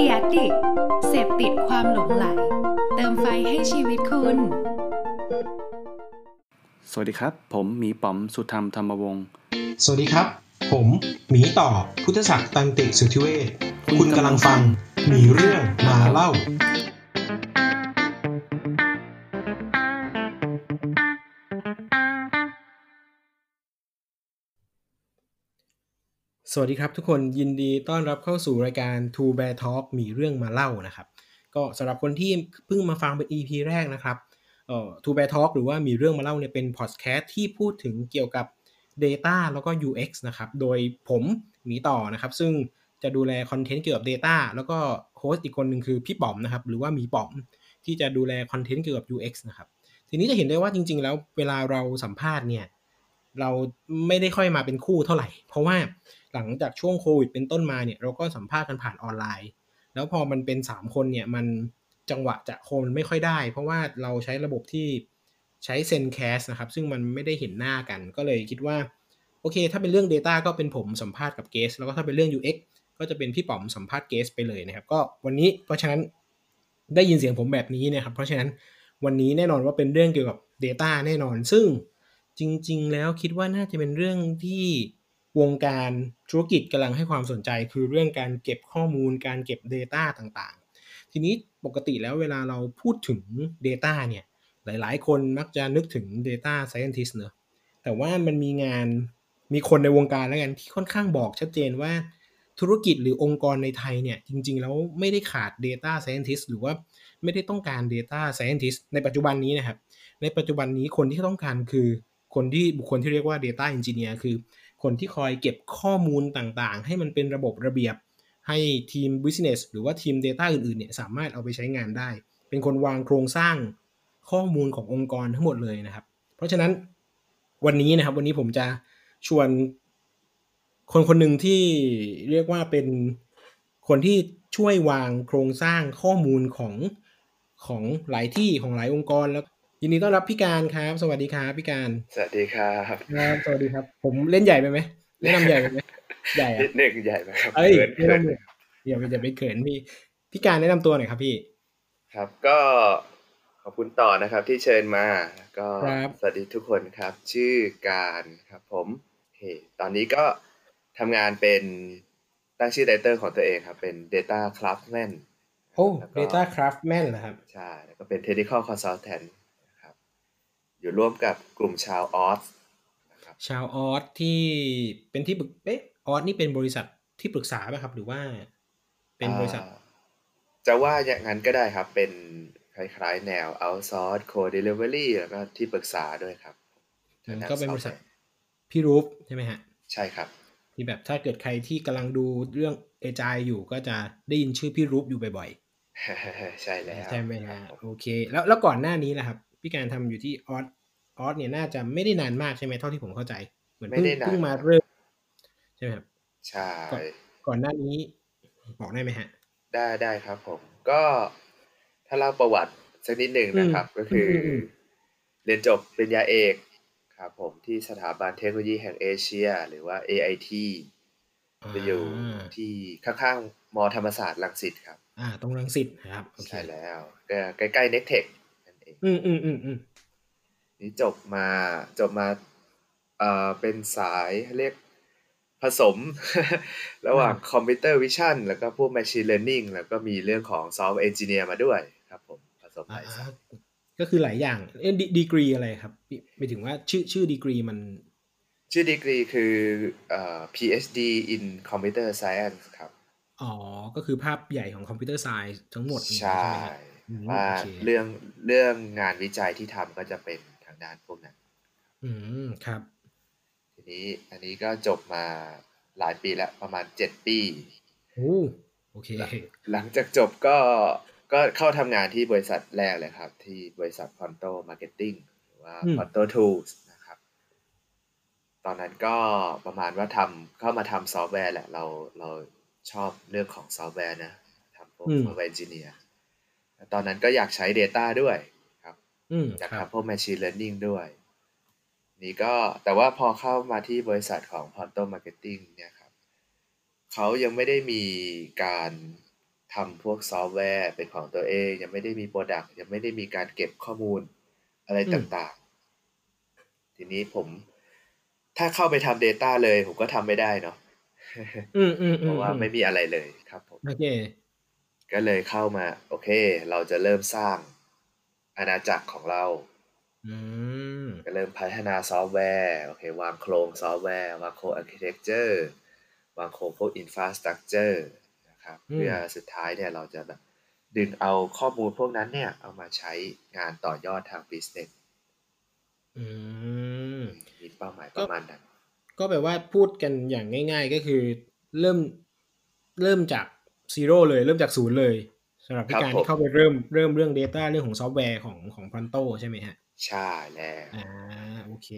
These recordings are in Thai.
ดียดิเสพติดความหลงไหล เติมไฟให้ชีวิตคุณ สวัสดีครับ ผมหมีป๋อมสุธรรมธรรมวงศ์สวัสดีครับ ผมหมีต่อพุทธศักดิ์ตันติสุทธิเวชคุณกำลังฟังหมีเรื่องมาเล่า สวัสดีครับทุกคนยินดีต้อนรับเข้าสู่รายการ Two Bear Talk มีเรื่องมาเล่านะครับ ก็สำหรับคนที่เพิ่งมาฟังเป็น EP แรกนะครับเอ่อ Two Bear Talk หรือว่ามีเรื่องมาเล่าเนี่ยเป็นพอดแคสต์ที่พูดถึงเกี่ยวกับ Data แล้วก็ UX นะครับ โดยผมหมีต่อนะครับ ซึ่งจะดูแลคอนเทนต์เกี่ยวกับ Data แล้วก็ host อีกคนหนึ่งคือพี่ป๋อมนะครับ หรือว่าหมีป๋อมที่จะดูแลคอนเทนต์เกี่ยวกับ UX นะครับ ทีนี้จะเห็นได้ว่าจริง ๆ แล้วเวลาเราสัมภาษณ์เนี่ยเราไม่ได้ค่อยมาเป็นคู่เท่าไหร่ เพราะว่า หลังจากช่วงโควิดเป็นต้นมาเนี่ยเราก็สัมภาษณ์กันผ่านออนไลน์ แล้วพอมันเป็น 3 คนเนี่ยมันจังหวะจะโคนไม่ค่อยได้ เพราะว่าเราใช้ระบบที่ใช้เซนแคสนะครับ ซึ่งมันไม่ได้เห็นหน้ากัน ก็เลยคิดว่า โอเค ถ้าเป็นเรื่อง Data ก็เป็นผมสัมภาษณ์กับเกสแล้วก็ถ้าเป็นเรื่อง UX ก็จะเป็นพี่ป๋อมสัมภาษณ์เกสไปเลยนะครับ ก็วันนี้เพราะฉะนั้นได้ยินเสียงผมแบบนี้นะครับ เพราะฉะนั้นวันนี้แน่นอนว่าเป็นเรื่องเกี่ยวกับ Data แน่นอน ซึ่งจริง ๆ แล้วคิดว่าน่าจะเป็นเรื่องที่ วงการธุรกิจกำลังให้ความสนใจ คือเรื่องการเก็บข้อมูล การเก็บ Data ต่างๆ ทีนี้ปกติแล้วเวลาเราพูดถึง Data เนี่ย หลายๆ คนมักจะนึกถึง Data Scientist เนอะแต่ว่ามันมีงานมีคนในวงการแล้วกันที่ค่อนข้างบอกชัดเจนว่าธุรกิจหรือองค์กรในไทยเนี่ย จริง ๆ แล้วไม่ได้ขาด Data Scientist หรือว่าไม่ได้ต้องการ Data Scientist ในปัจจุบันนี้นะครับ ในปัจจุบันนี้คนที่ต้องการคือคนที่บุคคลที่เรียกว่า Data Engineer คือ คนที่คอยเก็บข้อมูลต่างๆ ให้มันเป็นระบบระเบียบ ให้ทีม Business หรือว่าทีม Data อื่นๆเนี่ยสามารถเอาไปใช้งานได้ เป็นคนวางโครงสร้างข้อมูลขององค์กรทั้งหมดเลยนะครับ เพราะฉะนั้นวันนี้นะครับวันนี้ผมจะชวนคนคนหนึ่งที่เรียกว่าเป็นคนที่ช่วยวางโครงสร้างข้อมูลของของหลายที่ของหลายองค์กรแล้ว ยินดีต้อนรับพี่การครับ สวัสดีครับพี่การ สวัสดีครับครับสวัสดีครับ ผมเล่นใหญ่ไปไหมแนะนำใหญ่ไปไหมใหญ่นิอะดหนึ่งใหญ่ไหมครับเอ้ยเขินไม่เขิต้อนงอย่าไปอย่าไปเขินพี่พี่การแนะนำตัวหน่อยครับพี่ ครับก็ขอบคุณต่อนะครับที่เชิญมาก็ครับสวัสดีทุกคนครับ ชื่อการครับผมโอเคตอนนี้ก็ทำงานเป็นตั้งชื่อไดเตอร์ของตัวเองครับ เป็น Data Craftsman โอ้แล้วก็ Data Craftman นะครับ ใช่ แล้วก็เป็น Technical Consultant นะครับ อยู่ร่วมกับกลุ่มชาวออสนะครับชาวออสที่เป็นที่ปรึกเอ๊ะออสนี่เป็นบริษัทที่ปรึกษาไหมครับ หรือว่าเป็นบริษัทอ่าจะว่าอย่างนั้นก็ได้ครับ เป็นคล้ายๆ แนว outsource co delivery แล้วก็ที่ปรึกษาด้วยครับอืมทางด้าก็เป็นบริษัท software พี่รูปใช่ไหมฮะ ใช่ครับ ที่แบบถ้าเกิดใครที่กำลังดูเรื่องเอจายอยู่ก็จะได้ยินชื่อพี่รูปอยู่บ่อยใช่แล้วๆใช่ไหมฮะครับโอเค แล้วแล้วก่อนหน้านี้นะครับ พี่การทำอยู่ที่ออสออสเนี่ยน่าจะไม่ได้นานมากใช่ไหมเท่าที่ผมเข้าใจ เหมือนเพิ่งเพิ่งมาเริ่มใช่ไหมครับใช่ก่อนก่อนหน้านี้บอกได้ไหมฮะ ได้ได้ครับผมก็ถ้าเล่าประวัติสักนิดหนึ่งนะครับอืมก็คืออมอืมเรียนจบปริญญาเอกครับผมที่สถาบันเทคโนโลยีแห่งเอเชีย หรือว่า AIT จะอยู่ที่ข้างๆม.ธรรมศาสตร์รังสิตครับ อ่า ตรงรังสิตนะครับโอเคใช่แล้วก็ใกล้ๆเนคเทคนั่นเองอืมอืมอืมอืมนี่จบมาจบมาเอ่อเป็นสายเรียกผสม ระหว่าง Computer Vision แล้วก็พวก Machine Learning แล้วก็มีเรื่องของ Software Engineer มาด้วยครับผมผสมหอ่าลายสายก็คือหลายอย่างเอ้ดีกรีอะไรครับไปถึงว่าชื่อชื่อดีกรีมัน ชื่อดีกรีคือเอ่อ PhD in Computer Science ครับ อ๋อ ก็คือภาพใหญ่ของคอมพิวเตอร์ไซน์ทั้งหมดอย่างนี้ใช่ไหมฮะอืม ว่าโอเคเรื่องเรื่องงานวิจัยที่ทำก็จะเป็นทางด้านพวกนั้น อืมครับ ทีนี้อันนี้ก็จบมาหลายปีแล้วประมาณเจ็ดปีโอ้โอเค หลังจากจบก็ก็เข้าทำงานที่บริษัทแรกเลยครับ ที่บริษัท Ponto Marketing หรือว่าอืม Ponto Tools นะครับ ตอนนั้นก็ประมาณว่าทำเข้ามาทำซอฟต์แวร์แหละ เราเราชอบเรื่องของซอฟต์แวร์นะทำพวกอืมซอฟต์แวร์เอนจิเนียร์ ตอนนั้นก็อยากใช้ Data ด้วยครับอืมอยากครับทำพวก Machine Learning ด้วย นี่ก็แต่ว่าพอเข้ามาที่บริษัทของ Ponto Marketing เนี่ยครับเขายังไม่ได้มีการทำพวกซอฟต์แวร์เป็นของตัวเอง ยังไม่ได้มี product ยังไม่ได้มีการเก็บข้อมูลอะไรอืมต่างๆ ทีนี้ผมถ้าเข้าไปทำ Data เลย ผมก็ทำไม่ได้เนาะอืมอืมเพอืมว่าไม่มีอะไรเลยครับผมโอเค ก็เลยเข้ามา โอเค เราจะเริ่มสร้างอาณาจักรของเราอืมก็เริ่มพัฒนาซอฟต์แวร์โอเควางโครงซอฟต์แวร์ วางโครง architectureวางโครงพวกอินฟ a าสตรักเจอร์นะครับอืมเพื่อสุดท้ายเนี่ยเราจะแบบดึงเอาข้อมูลพวกนั้นเนี่ย เอามาใช้งานต่อยอดทาง businessอืมมีเป้าหมายประมาณนั้น ก็แปลว่าพูดกันอย่างง่าย ๆ ก็คือเริ่มเริ่มจาก zero เลยเริ่มจากศูนย์เลยสำหรับพี่ครับการผมที่เข้าไปเริ่มเริ่มเรื่อง Data เรื่องของซอฟต์แวร์ของของ Pronto ใช่ไหมฮะ ใช่แล้วอ่าโอเค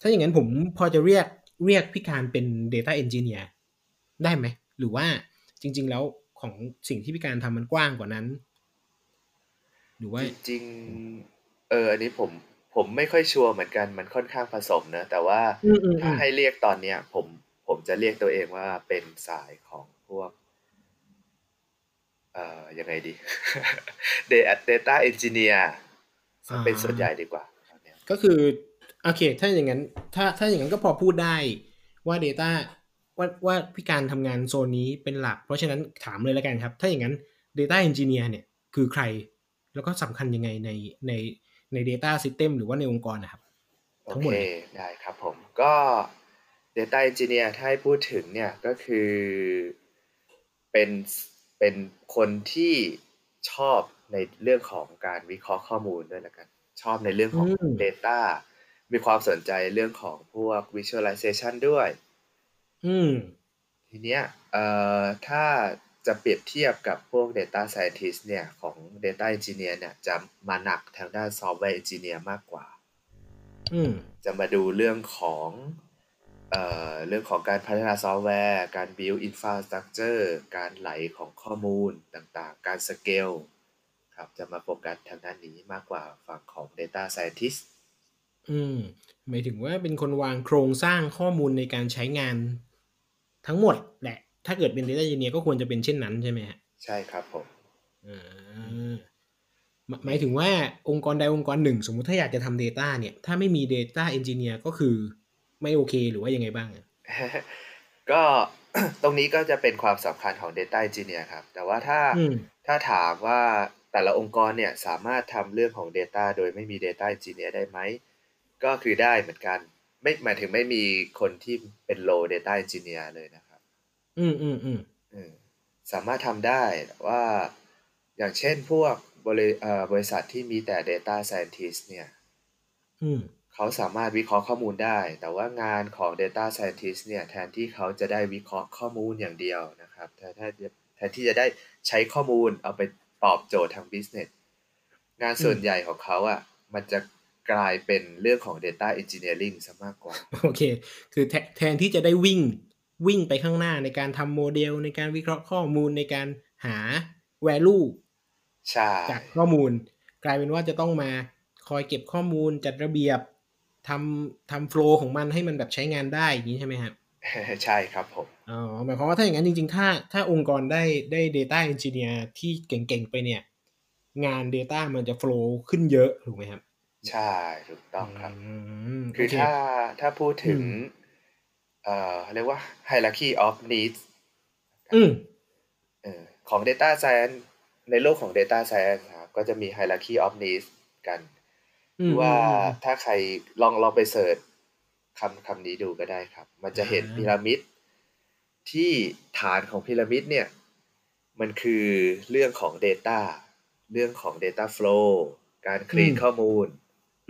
ถ้าอย่างนั้นผมพอจะเรียกเรียกพี่การเป็น Data Engineer ได้ไหม หรือว่าจริง ๆ แล้วของสิ่งที่พี่การทำมันกว้างกว่านั้น หรือว่าจริงๆเอออันนี้ผมผมไม่ค่อยชัวร์เหมือนกันมันค่อนข้างผสมนะ แต่ว่าอืมอืมอืถ้ามให้เรียกตอนเนี้ยผมผมจะเรียกตัวเองว่าเป็นสายของพวก เอ่อยังไงดี Data Engineer เป็นส่วนใหญ่ดีกว่าตอนเนี้ยก็คือโอเค ถ้าอย่างนั้น ถ้าถ้าอย่างนั้นก็พอพูดได้ว่า Data ว่าว่าพี่การทำงานโซนนี้เป็นหลัก เพราะฉะนั้นถามเลยแล้วกันครับ ถ้าอย่างนั้น Data Engineer เนี่ยคือใคร แล้วก็สำคัญยังไงในในใน Data System หรือว่าในองค์กรนะครับโอทั้งหมเคดเลยได้ครับผมก็ Data Engineer ถ้าให้พูดถึงเนี่ยก็คือเป็น เป็นคนที่ชอบในเรื่องของการวิเคราะห์ข้อมูลด้วยละกัน ชอบในเรื่องของอืม Data มีความสนใจเรื่องของพวก Visualization ด้วย อืม ทีเนี้ยเอ่อถ้าจะเปรียบเทียบกับพวก Data Scientist เนี่ยของ Data Engineer เนี่ยจะมาหนักทางด้าน Software Engineer มากกว่า อืม จะมาดูเรื่องของ เอ่อเรื่องของการพัฒนาซอฟต์แวร์ การ build infrastructure การไหลของข้อมูลต่างๆ การ scale ครับจะมาโฟกัสทางด้านนี้มากกว่าฝั่งของ data scientist อืมหมายถึงว่าเป็นคนวางโครงสร้างข้อมูลในการใช้งานทั้งหมดแหละ ถ้าเกิดเป็น Data Engineer ก็ควรจะเป็นเช่นนั้นใช่ไหมฮะ ใช่ครับผมอ่าหมายหมายถึงว่าองค์กรใดองค์กรหนึ่ง สมมุติถ้าอยากจะทำ Data เนี่ย ถ้าไม่มี Data Engineer ก็คือ ไม่โอเคหรือว่ายังไงบ้างอะก็ตรงนี้ก็จะเป็นความสำคัญของ data engineer ครับ แต่ว่าถ้าอืมถ้าถามว่าแต่ละองค์กรเนี่ยสามารถทำเรื่องของ Data โดยไม่มี Data Engineer ได้ไหม ก็คือได้เหมือนกัน ไม่หมายถึงไม่มีคนที่เป็น low Data Engineer เลยนะครับ อืมอืมอืมอืมสามารถทำได้แต่ว่าอย่างเช่นพวกบริเอ่อบริษัทที่มีแต่ Data Scientist เนี่ย อืม เขาสามารถวิเคราะห์ข้อมูลได้ แต่ว่างานของ Data Scientist เนี่ยแทนที่เขาจะได้วิเคราะห์ข้อมูลอย่างเดียวนะครับแทนถ้าแทนที่จะได้ใช้ข้อมูลเอาไปตอบโจทย์ทาง business งานส่วนใหญ่ของเขาอะมันจะกลายเป็นเรื่องของ Data Engineering ซะมากกว่า โอเค คือแทแทนที่จะได้วิ่งวิ่งไปข้างหน้าในการทำโมเดล ในการวิเคราะห์ข้อมูลในการหา value ใช่จากข้อมูล กลายเป็นว่าจะต้องมาคอยเก็บข้อมูลจัดระเบียบ ทำทำโฟล์ของมันให้มันแบบใช้งานได้อย่างนี้ใช่ไหมครับใช่ครับผมอ๋อหมายความว่าถ้าอย่างนั้นจริง ๆ ถ้าถ้าองค์กรได้ได้ Data Engineer ที่เก่ง ๆ ไปเนี่ย งาน Data มันจะ flow ขึ้นเยอะถูกไหมครับ ใช่ถูกต้องครับมคือโเถ้าถ้าพูดถึงอืมเอ่อเรียกว่า hierarchy of needs อืมเออของ data science ในโลกของ data science ครับก็จะมี hierarchy of needs กัน อืมว่าอืมถ้าใครลองลองไปเสิร์ชคำคำนี้ดูก็ได้ครับ มันจะเห็นอ่าพีระมิด ที่ฐานของพีระมิดเนี่ย มันคือเรื่องของ Data เรื่องของ Data Flow การคลีนข้อมูล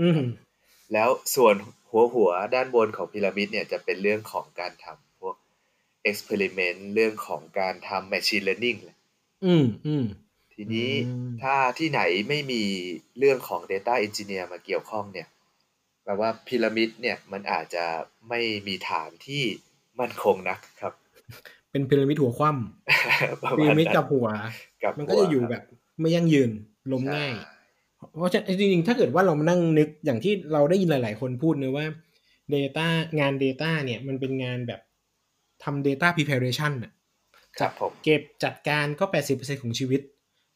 อืมแล้วส่วนหัวหัวด้านบนของพีระมิดเนี่ยจะเป็นเรื่องของการทำพวก experiment เรื่องของการทำ machine learning แหละอืมอืม ทีนี้อืมถ้าที่ไหนไม่มีเรื่องของ Data Engineer มาเกี่ยวข้องเนี่ยแปลว่าพีระมิดเนี่ยมันอาจจะไม่มีฐานที่มั่นคงนักครับ เป็นพีระมิดหัวคว่ประำพีมาณระมิดนั้นกับหัวกับมันก็จะอยู่หัวแบบไม่ยั่งยืนล้มใช่ง่าย เพราะฉะนั้นจริงๆ ถ้าเกิดว่าเรามานั่งนึกอย่างที่เราได้ยินหลาย ๆ คนพูดเนะว่า Data งาน Data เนี่ยมันเป็นงานแบบทำ Data preparation น่ะครับผมเก็บจัดการก็ 80%ของชีวิต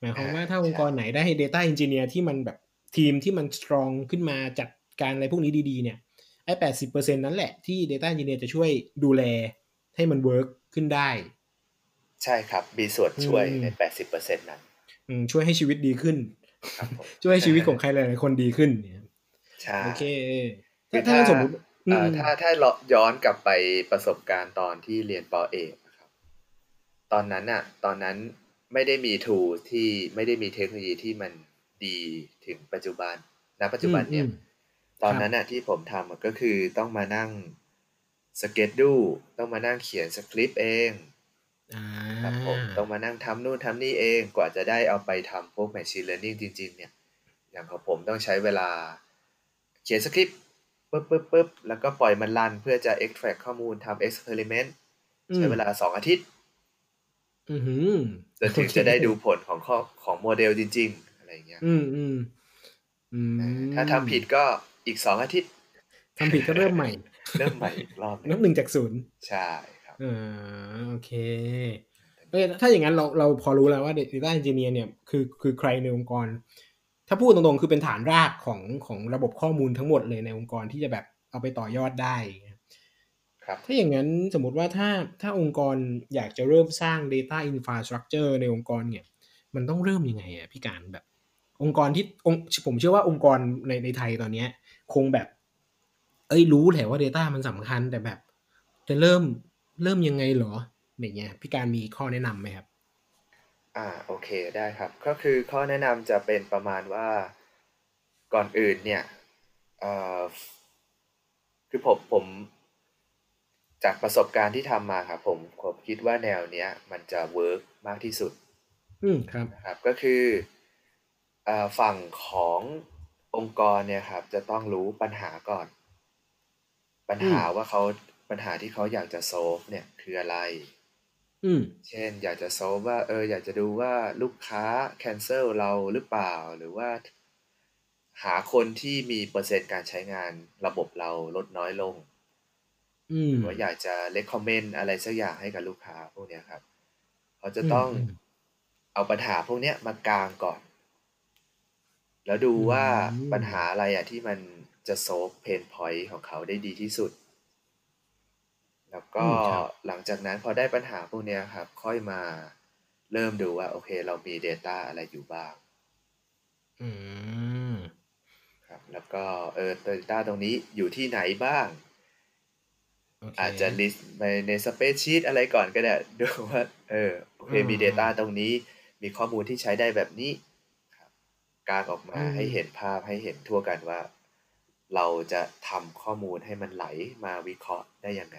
หมายความว่าถ้าองค์กรไหนได้ Data Engineer ที่มันแบบทีมที่มัน strong ขึ้นมาจัดการอะไรพวกนี้ดีๆเนี่ยไอ้80%นั้นแหละที่ Data Engineer จะช่วยดูแลให้มัน work ขึ้นได้ ใช่ครับ มีส่วนช่วยอืมในแปดสิบเปอร์เซ็นต์นั้นอืมช่วยให้ชีวิตดีขึ้นครับผมช่วยให้ชีวิตของใครหลายๆคนดีขึ้นเนี่ยใช่โอเคคืถ้าอถ้าถ้าสมมติเอ่ออืมถ้าถ้าเราย้อนกลับไปประสบการณ์ตอนที่เรียนปอเอกนะครับ ตอนนั้นอะตอนนั้น ไม่ได้มีทูที่ไม่ได้มีเทคโนโลยีที่มันดีถึงปัจจุบันณปัจจุบันเนี่ยอืมตอนนั้นอะที่ผมทำอะก็คือต้องมานั่งสเก็ตดูต้องมานั่งเขียนสคริปต์เองอ่าครับผมต้องมานั่งทำนู่นทำนี่เองกว่าจะได้เอาไปทำพวก Machine Learning จริง ๆ เนี่ย อย่างของผมต้องใช้เวลาเขียนสคริปต์ปึ๊บปึ๊บปึ๊บแล้วก็ปล่อยมันรันเพื่อจะ extract ข้อมูลทำ experiment ใช้เวลาสองอาทิตย์อือหือ จนถึงจะได้ดูผลของข้อของโมเดลจริง ๆ อะไรอย่างเงี้ยอืมอืมอืมถ้าทำผิดก็อีกสองอาทิตย์ทำผิดก็เริ่มใหม่ เริ่มใหม่อีกรอบหนันึบงหนึ่งจากศูนย์ใช่ครับอ่าโอเคเอ้ยถ้าอย่างนั้นเราเราพอรู้แล้วว่า Data Engineer เนี่ยคือคือใครในองค์กร ถ้าพูดตรงๆ คือเป็นฐานรากของของระบบข้อมูลทั้งหมดเลยในองค์กรที่จะแบบเอาไปต่อยอดได้ ครับ ถ้าอย่างนั้นสมมติว่าถ้าถ้าองค์กรอยากจะเริ่มสร้าง Data Infrastructure ในองค์กรเนี่ย มันต้องเริ่มยังไงอะพี่การแบบ องค์กรที่องค์ผมเชื่อว่าองค์กรในในไทยตอนเนี้ย คงแบบ เอ้ยรู้แหละว่า Data มันสำคัญแต่แบบ จะเริ่มเริ่มยังไงเหรออย่างเงี้ยพี่การมีข้อแนะนำไหมครับ อ่าโอเคได้ครับ ก็คือข้อแนะนำจะเป็นประมาณว่าก่อนอื่นเนี่ยเอ่อคือผมผม จากประสบการณ์ที่ทำมาครับผมผมคิดว่าแนวเนี้ย มันจะ work มากที่สุด อืมครับนะครับ ก็คือเอ่อฝั่งขององค์กรเนี่ยครับ จะต้องรู้ปัญหาก่อน ปัญหาอืมว่าเขาปัญหาที่เขาอยากจะ solve เนี่ยคืออะไร อืมเช่น อยากจะ solve ว่า เออ อยากจะดูว่าลูกค้า cancel เราหรือเปล่าหรือว่าหาคนที่มีเปอร์เซ็นต์การใช้งานระบบเราลดน้อยลง อืมหรือว่าอยากจะ recommend อะไรสักอย่างให้กับลูกค้าพวกเนี้ยครับ เขาจะต้องอืม เอาปัญหาพวกเนี้ยมากางก่อน แล้วดูว่าอืมปัญหาอะไรอะที่มันจะ solve pain point ของเขาได้ดีที่สุด แล้วก็อืมครับ หลังจากนั้นพอได้ปัญหาพวกเนี้ยครับ ค่อยมาเริ่มดูว่า โอเค เรามี Data อะไรอยู่บ้าง อืม ครับ แล้วก็ เออ Data ตรงนี้อยู่ที่ไหนบ้างโอเคอาจจะ list ไปในสเปซชีตอะไรก่อนก็ได้ดูว่าเออโอเคมีอืม Data ตรงนี้มีข้อมูลที่ใช้ได้แบบนี้ครับกางออกมาอืมให้เห็นภาพให้เห็นทั่วกันว่า เราจะทำข้อมูลให้มันไหลมาวิเคราะห์ได้ยังไง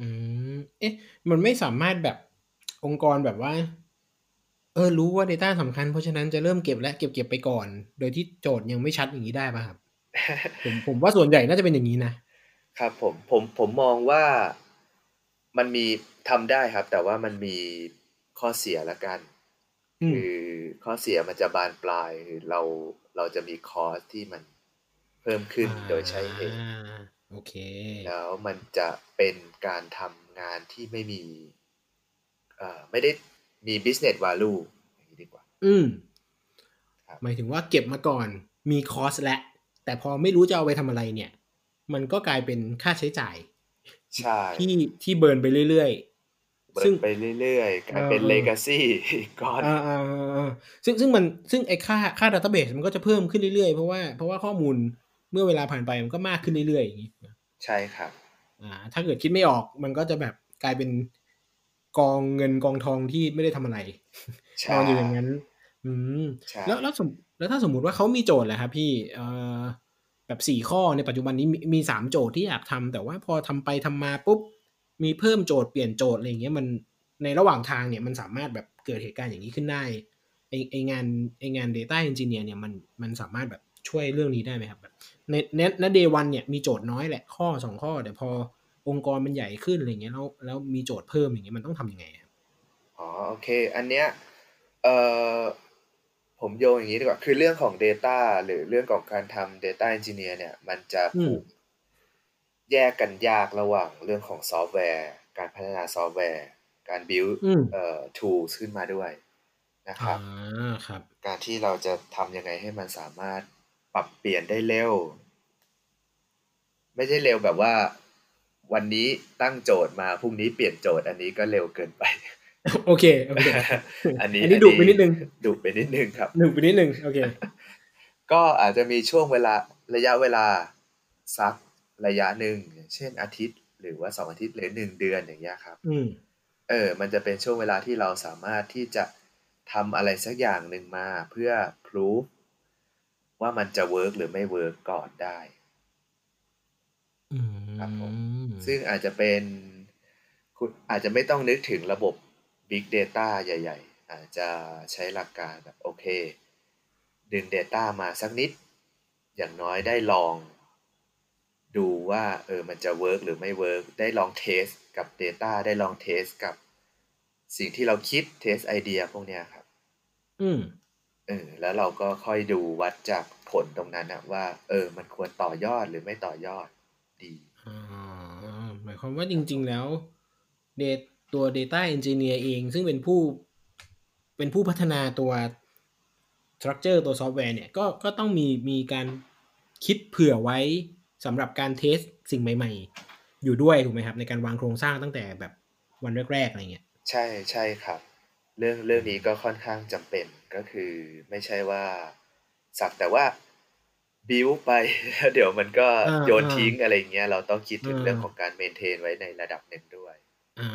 อืม เอ๊ะ มันไม่สามารถแบบองค์กรแบบว่า เออ รู้ว่า Data สำคัญ เพราะฉะนั้นจะเริ่มเก็บและเก็บเก็บไปก่อน โดยที่โจทย์ยังไม่ชัดอย่างนี้ได้ป่ะครับ ผมผมว่าส่วนใหญ่น่าจะเป็นอย่างนี้นะ ครับผมผมผมมองว่ามันมีทำได้ครับ แต่ว่ามันมีข้อเสียละกันอืมคือข้อเสียมันจะบานปลายคือเราเราจะมีคอสที่มันเพิ่มขึ้นโดยใช้เหตุอ่าโอเค แล้วมันจะเป็นการทำงานที่ไม่มีเอ่อไม่ได้มี business value อย่างนี้ดีกว่า อืมครับหมายถึงว่าเก็บมาก่อนมีคอสและ แต่พอไม่รู้จะเอาไปทำอะไรเนี่ย มันก็กลายเป็นค่าใช้จ่ายใช่ที่ที่เบิร์นไปเรื่อยเบิซึ่ร์งนไปเรื่อยๆกลายเป็นเออ legacy อีกก้อนๆอ่าอ่าอ่าอ่าซึ่งซึ่งมันซึ่งไอ้ค่าค่าดัตเตอร์เบสมันก็จะเพิ่มขึ้นเรื่อยๆ เพราะว่าเพราะว่าข้อมูลเมื่อเวลาผ่านไปมันก็มากขึ้นเรื่อยๆอย่างนี้ใช่ครับอ่าถ้าเกิดคิดไม่ออกมันก็จะแบบกลายเป็นกองเงินกองทองที่ไม่ได้ทำอะไรใช่นอนอยู่อย่างนั้น อืมใช่แล้วแล้วสมแล้วถ้าสมมุติว่าเขามีโจทย์แหละครับพี่เอ่อ แบบสี่ข้อในปัจจุบันนี้มีสามโจทย์ที่อยากทำแต่ว่าพอทำไปทำมาปุ๊บมีเพิ่มโจทย์เปลี่ยนโจทย์อะไรอย่างเงี้ยมันในระหว่างทางเนี่ยมันสามารถแบบเกิดเหตุการณ์อย่างนี้ขึ้นได้ไอไองานไองาน Data Engineer เนี่ยมันมันสามารถแบบช่วยเรื่องนี้ได้ไหมครับแบบในในในเดวันเนี่ยมีโจทย์น้อยแหละข้อสองข้อ แต่พอองค์กรมันใหญ่ขึ้นอะไรเงี้ยแล้วแล้วมีโจทย์เพิ่มอย่างเงี้ยมันต้องทำยังไงครับอ๋อโอเค อันเนี้ยเอ่อ ผมโยงอย่างนี้ดีกว่า คือเรื่องของ Data หรือเรื่องของการทำ Data Engineer เนี่ย มันจะอืมผูกแยกกันยากระหว่างเรื่องของซอฟต์แวร์ การพัฒนาซอฟต์แวร์ การ build อืมเอ่อ tools ขึ้นมาด้วยนะคอ่าครับครับ การที่เราจะทำยังไงให้มันสามารถปรับเปลี่ยนได้เร็ว ไม่ใช่เร็วแบบว่า วันนี้ตั้งโจทย์มาพรุ่งนี้เปลี่ยนโจทย์อันนี้ก็เร็วเกินไป โอเคโอเค อันนี้อันนี้ดุไปนิดนึงดุไปนิดนึงครับหนึ่งไปนิดนึงโอเค ก็อาจจะมีช่วงเวลาระยะเวลาสักระยะหนึ่งอย่างเช่นอาทิตย์ หรือว่าสองอาทิตย์หรือหนึ่งเดือนอย่างเงี้ยครับอืมเออ มันจะเป็นช่วงเวลาที่เราสามารถที่จะทำอะไรสักอย่างหนึ่งมาเพื่อพ o ู f ว่ามันจะ work หรือไม่ work ก่อนได้อืมครับผมซึ่งอาจจะเป็นคุณอาจจะไม่ต้องนึกถึงระบบ Big Data ใหญ่ ๆ อาจจะใช้หลักการแบบโอเค ดึง Data มาสักนิด อย่างน้อยได้ลอง ดูว่าเออมันจะ work หรือไม่ work ได้ลอง test กับ Data ได้ลอง test กับสิ่งที่เราคิด test ไอเดียพวกเนี้ยครับ อืมเออแล้วเราก็ค่อยดูวัดจากผลตรงนั้นนะว่า เออ มันควรต่อยอดหรือไม่ต่อยอดดีอ่าหมายความว่าจริงๆแล้วเด ตัว Data Engineer เอง ซึ่งเป็นผู้เป็นผู้พัฒนาตัว Structure ตัวซอฟต์แวร์เนี่ยก็ก็ต้องมีมีการคิดเผื่อไว้สำหรับการเทสสิ่งใหม่ ๆ อยู่ด้วยถูกไหมครับ ในการวางโครงสร้างตั้งแต่แบบวันแรกๆอะไรเงี้ยใช่ใช่ครับ เรื่องเรื่องนี้ก็ค่อนข้างจำเป็นก็คือไม่ใช่ว่า สักแต่ว่าบิวไปแล้วเดี๋ยวมันก็อ่าโยนอ่าทิ้งอะไรเงี้ยเราต้องคิดถึงอ่าเรื่องของการ maintain ไว้ในระดับหนึ่งด้วย อ่า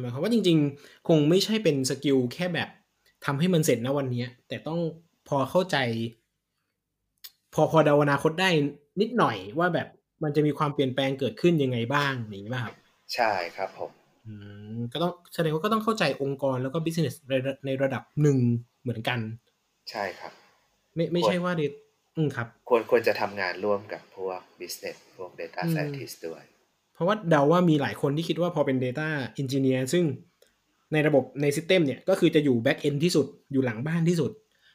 หมายความว่าจริง ๆ คงไม่ใช่เป็น skill แค่แบบทำให้มันเสร็จนะวันเนี้ยแต่ต้องพอเข้าใจ พอพอเดาอนาคตได้นิดหน่อยว่าแบบมันจะมีความเปลี่ยนแปลงเกิดขึ้นยังไงบ้างอย่างนี้ป่ะครับ ใช่ครับผมอืมก็ต้องแสดงว่าก็ต้องเข้าใจองค์กรแล้วก็ business ในระในระดับหนึ่งเหมือนกัน ใช่ครับ ไม่ไม่ใช่ว่าเดอืมครับ ควรควรจะทำงานร่วมกับพวก business พวก data อืม scientist ด้วย เพราะว่าเดาว่ามีหลายคนที่คิดว่าพอเป็น Data Engineer ซึ่งในระบบใน System เนี่ยก็คือจะอยู่ Back End ที่สุดอยู่หลังบ้านที่สุด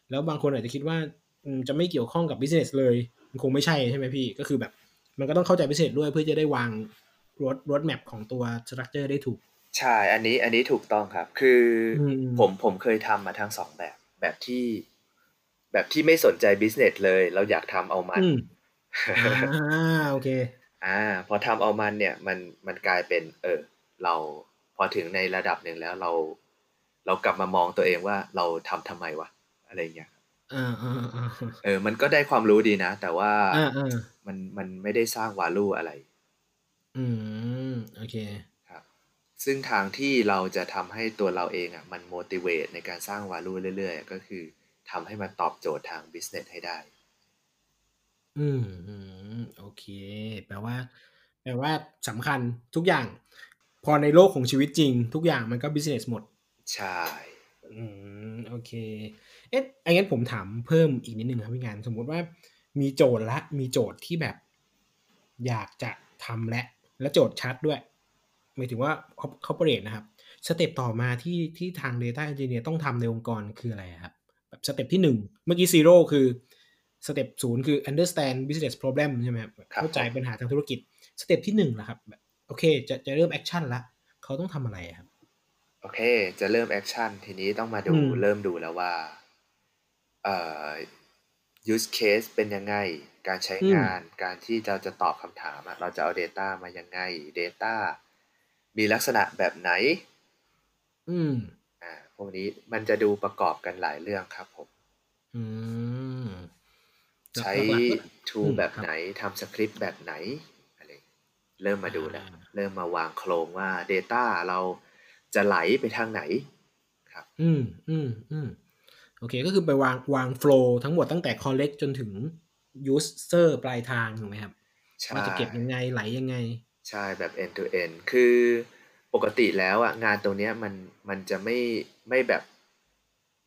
แล้วบางคนอาจจะคิดว่าอืมจะไม่เกี่ยวข้องกับ Business เลย มันคงไม่ใช่ใช่ไหมพี่ ก็คือแบบ มันก็ต้องเข้าใจ Business ด้วยเพื่อจะได้วาง road road map ของตัว Structure ได้ถูก ใช่ อันนี้อันนี้ถูกต้องครับ คืออมผมผมเคยทำมาทั้งสองแบบ แบบที่ แบบที่ไม่สนใจ business เลย เราอยากทำเอามันอืมอ่าโอเค อ่าพอทำเอามันเนี่ยมันมันกลายเป็น เออ เราพอถึงในระดับหนึ่งแล้วเรา เรากลับมามองตัวเองว่าเราทำทำไมวะอะไรเงี้ยอ่าอ่าอ่าเออ มันก็ได้ความรู้ดีนะ แต่ว่าอ่าอ่ามันมันไม่ได้สร้างวาลูอะไร อืมโอเคครับ ซึ่งทางที่เราจะทำให้ตัวเราเองอะมัน motivate ในการสร้าง value เรื่อยๆ ก็คือทำให้มันตอบโจทย์ทาง business ให้ได้ อืมอืม โอเค แปลว่า แปลว่าสำคัญทุกอย่าง พอในโลกของชีวิตจริง ทุกอย่างมันก็ business หมด ใช่ อืม โอเค เอ๊ะอันงั้นผมถามเพิ่มอีกนิดนึงครับพี่งาน สมมุติว่ามีโจทย์ละ มีโจทย์ที่แบบ อยากจะทำและ และโจทย์ชัดด้วยหมายถึงว่า corporate นะครับ step ต่อมาที่ที่ทาง Data Engineer ต้องทำในองค์กรคืออะไรครับ แบบ step ที่หนึ่งเมื่อกี้ zero คือ step ศูนย์คือ understand business problem ใช่ไหมครับแบบเข้าใจปัญหาทางธุรกิจ step ที่หนึ่งนะครับแบบโอเค จะจะเริ่ม action ละเขาต้องทำอะไรครับ โอเค จะเริ่ม action ทีนี้ต้องมาดูอืมเริ่มดูแล้วว่าเอ่อ use case เป็นยังไง การใช้งาน การที่เราจะตอบคำถามอะเราจะเอา Data มายังไง Data มีลักษณะแบบไหน อืม อ่า พวกนี้มันจะดูประกอบกันหลายเรื่องครับผม อืม ใช้หลักๆก็ tool อืมแบบครับไหนทำสคริปต์แบบไหนอะไรเริ่มมาดูแล้วอ่าเริ่มมาวางโครงว่า Data เราจะไหลไปทางไหน ครับ อืมอืมอืมโอเค ก็คือไปวางวาง flow ทั้งหมดตั้งแต่ collect จนถึง user ปลายทางถูกไหมครับใช่ว่าจะเก็บยังไงไหลยังไง ใช่แบบ end to end คือปกติแล้วอะงานตรงเนี้ยมันมันจะไม่ไม่แบบ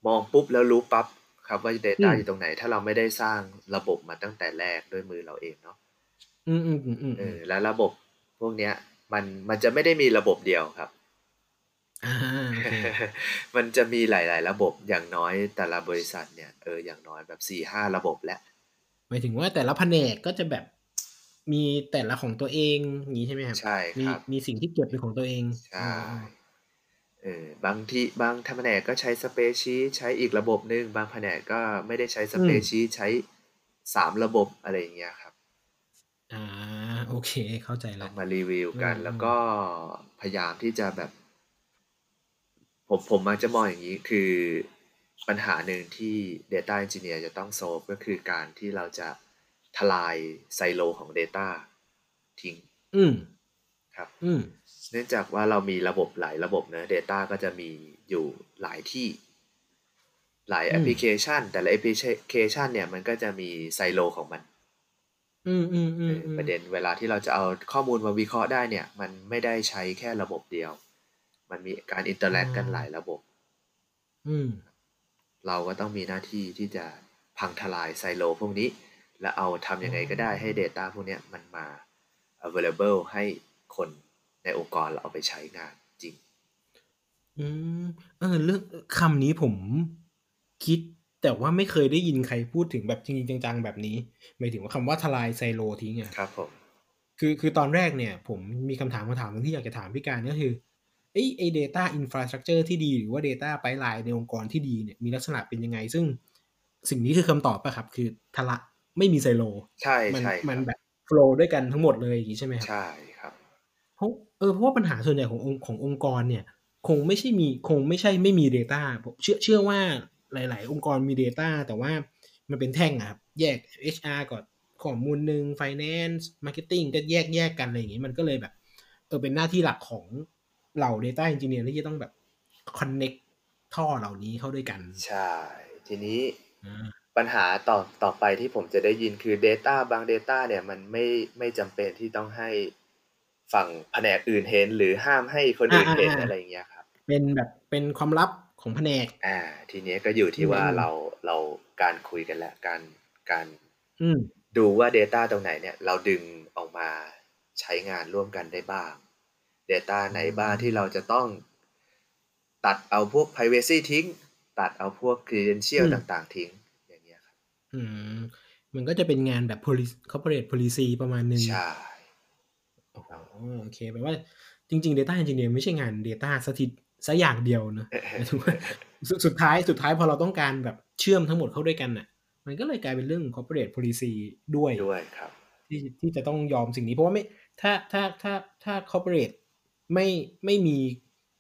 มองปุ๊บแล้วรู้ปั๊บ ครับว่า Data อืมอยู่ตรงไหน ถ้าเราไม่ได้สร้างระบบมาตั้งแต่แรกด้วยมือเราเองเนาะอืมอืมอืมอืมเออแล้วระบบพวกเนี้ย มันมันจะไม่ได้มีระบบเดียวครับอ่าโอเคมันจะมีหลาย ๆ ระบบอย่างน้อยแต่ละบริษัทเนี่ยเอออย่างน้อยแบบสี่ห้าระบบแล้วหมายถึงว่าแต่ละแผนกก็จะแบบมีแต่ละของตัวเองอย่างนี้ใช่ไหมครับใช่มีครับมีสิ่งที่เก็บเป็นของตัวเองใช่ เออบางที่บางแผนกก็ใช้สเปซชีใช้อีกระบบหนึ่งบางแผนกก็ไม่ได้ใช้สเปซชีใช้สามระบบอะไรอย่างเงี้ยครับอ่าโอเค เข้าใจต้แล้อวงมารีวิวกันอืมแล้วก็พยายามที่จะแบบ ผมผมมักจะมองอย่างนี้คือปัญหาหนึ่งที่ Data Engineer จะต้อง solve ก็คือการที่เราจะทลายไซโลของ Data ทิ้ง อืมครับ อืม เนื่องจากว่าเรามีระบบหลายระบบเนอะ Data ก็จะมีอยู่หลายที่ หลายอืมแอปพลิเคชัน แต่ละแอปพลิเคชันเนี่ยมันก็จะมีไซโลของมันอืมอืมอืมเออประเด็นเวลาที่เราจะเอาข้อมูลมาวิเคราะห์ได้เนี่ย มันไม่ได้ใช้แค่ระบบเดียว มันมีการ interact กันหลายระบบ อืม เราก็ต้องมีหน้าที่ที่จะพังทลายไซโลพวกนี้ แล้วเอาทำยังไงก็ได้ให้ Data พวกเนี้ยมันมา available ให้คน ในองค์กรเราเอาไปใช้งานจริง อืมเออเรื่องคำนี้ผมคิดแต่ว่าไม่เคยได้ยินใครพูดถึงแบบจริงๆจังๆ แบบนี้หมายถึงว่าคำว่าทลายไซโลทิ้งอะครับผมคือคือตอนแรกเนี่ย ผมมีคำถามคำถามหนึงที่อยากจะถามพี่การก็คือไอ้ไอ้ data infrastructure ที่ดีหรือว่า data pipeline ในองค์กรที่ดีเนี่ยมีลักษณะเป็นยังไง ซึ่งสิ่งนี้คือคำตอบป่ะครับ คือทละไม่มีไซโล ใช่มัใช่คมัรับแบบโฟลว์ด้วยกันทั้งหมดเลยอย่างนี้ใช่ไหมครับ ใช่ครับเพราะ เออเพราะว่าปัญหาส่วนใหญ่ขององค์ขององค์กรเนี่ย คงไม่ใช่มีคงไม่ใช่ไม่มี Data ผมเชื่อเชื่อว่าหลาย ๆ องค์กรมี Data แต่ว่ามันเป็นแท่งอะครับแยก HR ก่อนข้อมูลหนึ่ง Finance Marketing ก็แยกแยกกันอะไรอย่างงี้มันก็เลยแบบเออเป็นหน้าที่หลักของเหล่า Data Engineer ที่จะต้องแบบ connect ท่อเหล่านี้เข้าด้วยกัน ใช่ ทีนี้อ่าปัญหาต่อต่อไปที่ผมจะได้ยินคือ Data บาง Data เนี่ยมันไม่ไม่จำเป็นที่ต้องให้ ฝั่งแผนกอื่นเห็น หรือห้ามให้คนอื่นเห็นอ่าๆๆอะไรอย่างเงี้ยครับ เป็นแบบเป็นความลับของแผนก อ่า ทีนี้ก็อยู่ที่ว่าอืมเราเราการคุยกันแหละการการอืมดูว่า Data ตรงไหนเนี่ย เราดึงออกมาใช้งานร่วมกันได้บ้าง Data ไหนบ้างที่เราจะต้อง ตัดเอาพวก privacy ทิ้ง ตัดเอาพวก credential อืมต่าง ๆ ทิ้ง อย่างเงี้ยครับ อืม มันก็จะเป็นงานแบบ policy corporate policy ประมาณหนึ่งใช่อ๋อ โอเคแปลว่าจริง ๆ Data Engineer ไม่ใช่งาน Data สถิตสักอย่างเดียวเนอะหมายถึงว่าสุดสุดท้ายสุดท้ายพอเราต้องการแบบเชื่อมทั้งหมดเข้าด้วยกันน่ะ มันก็เลยกลายเป็นเรื่อง corporate policy ด้วยด้วยครับที่ที่จะต้องยอมสิ่งนี้ เพราะว่าไม่ถ้าถ้าถ้าถ้า corporate ไม่ไม่มี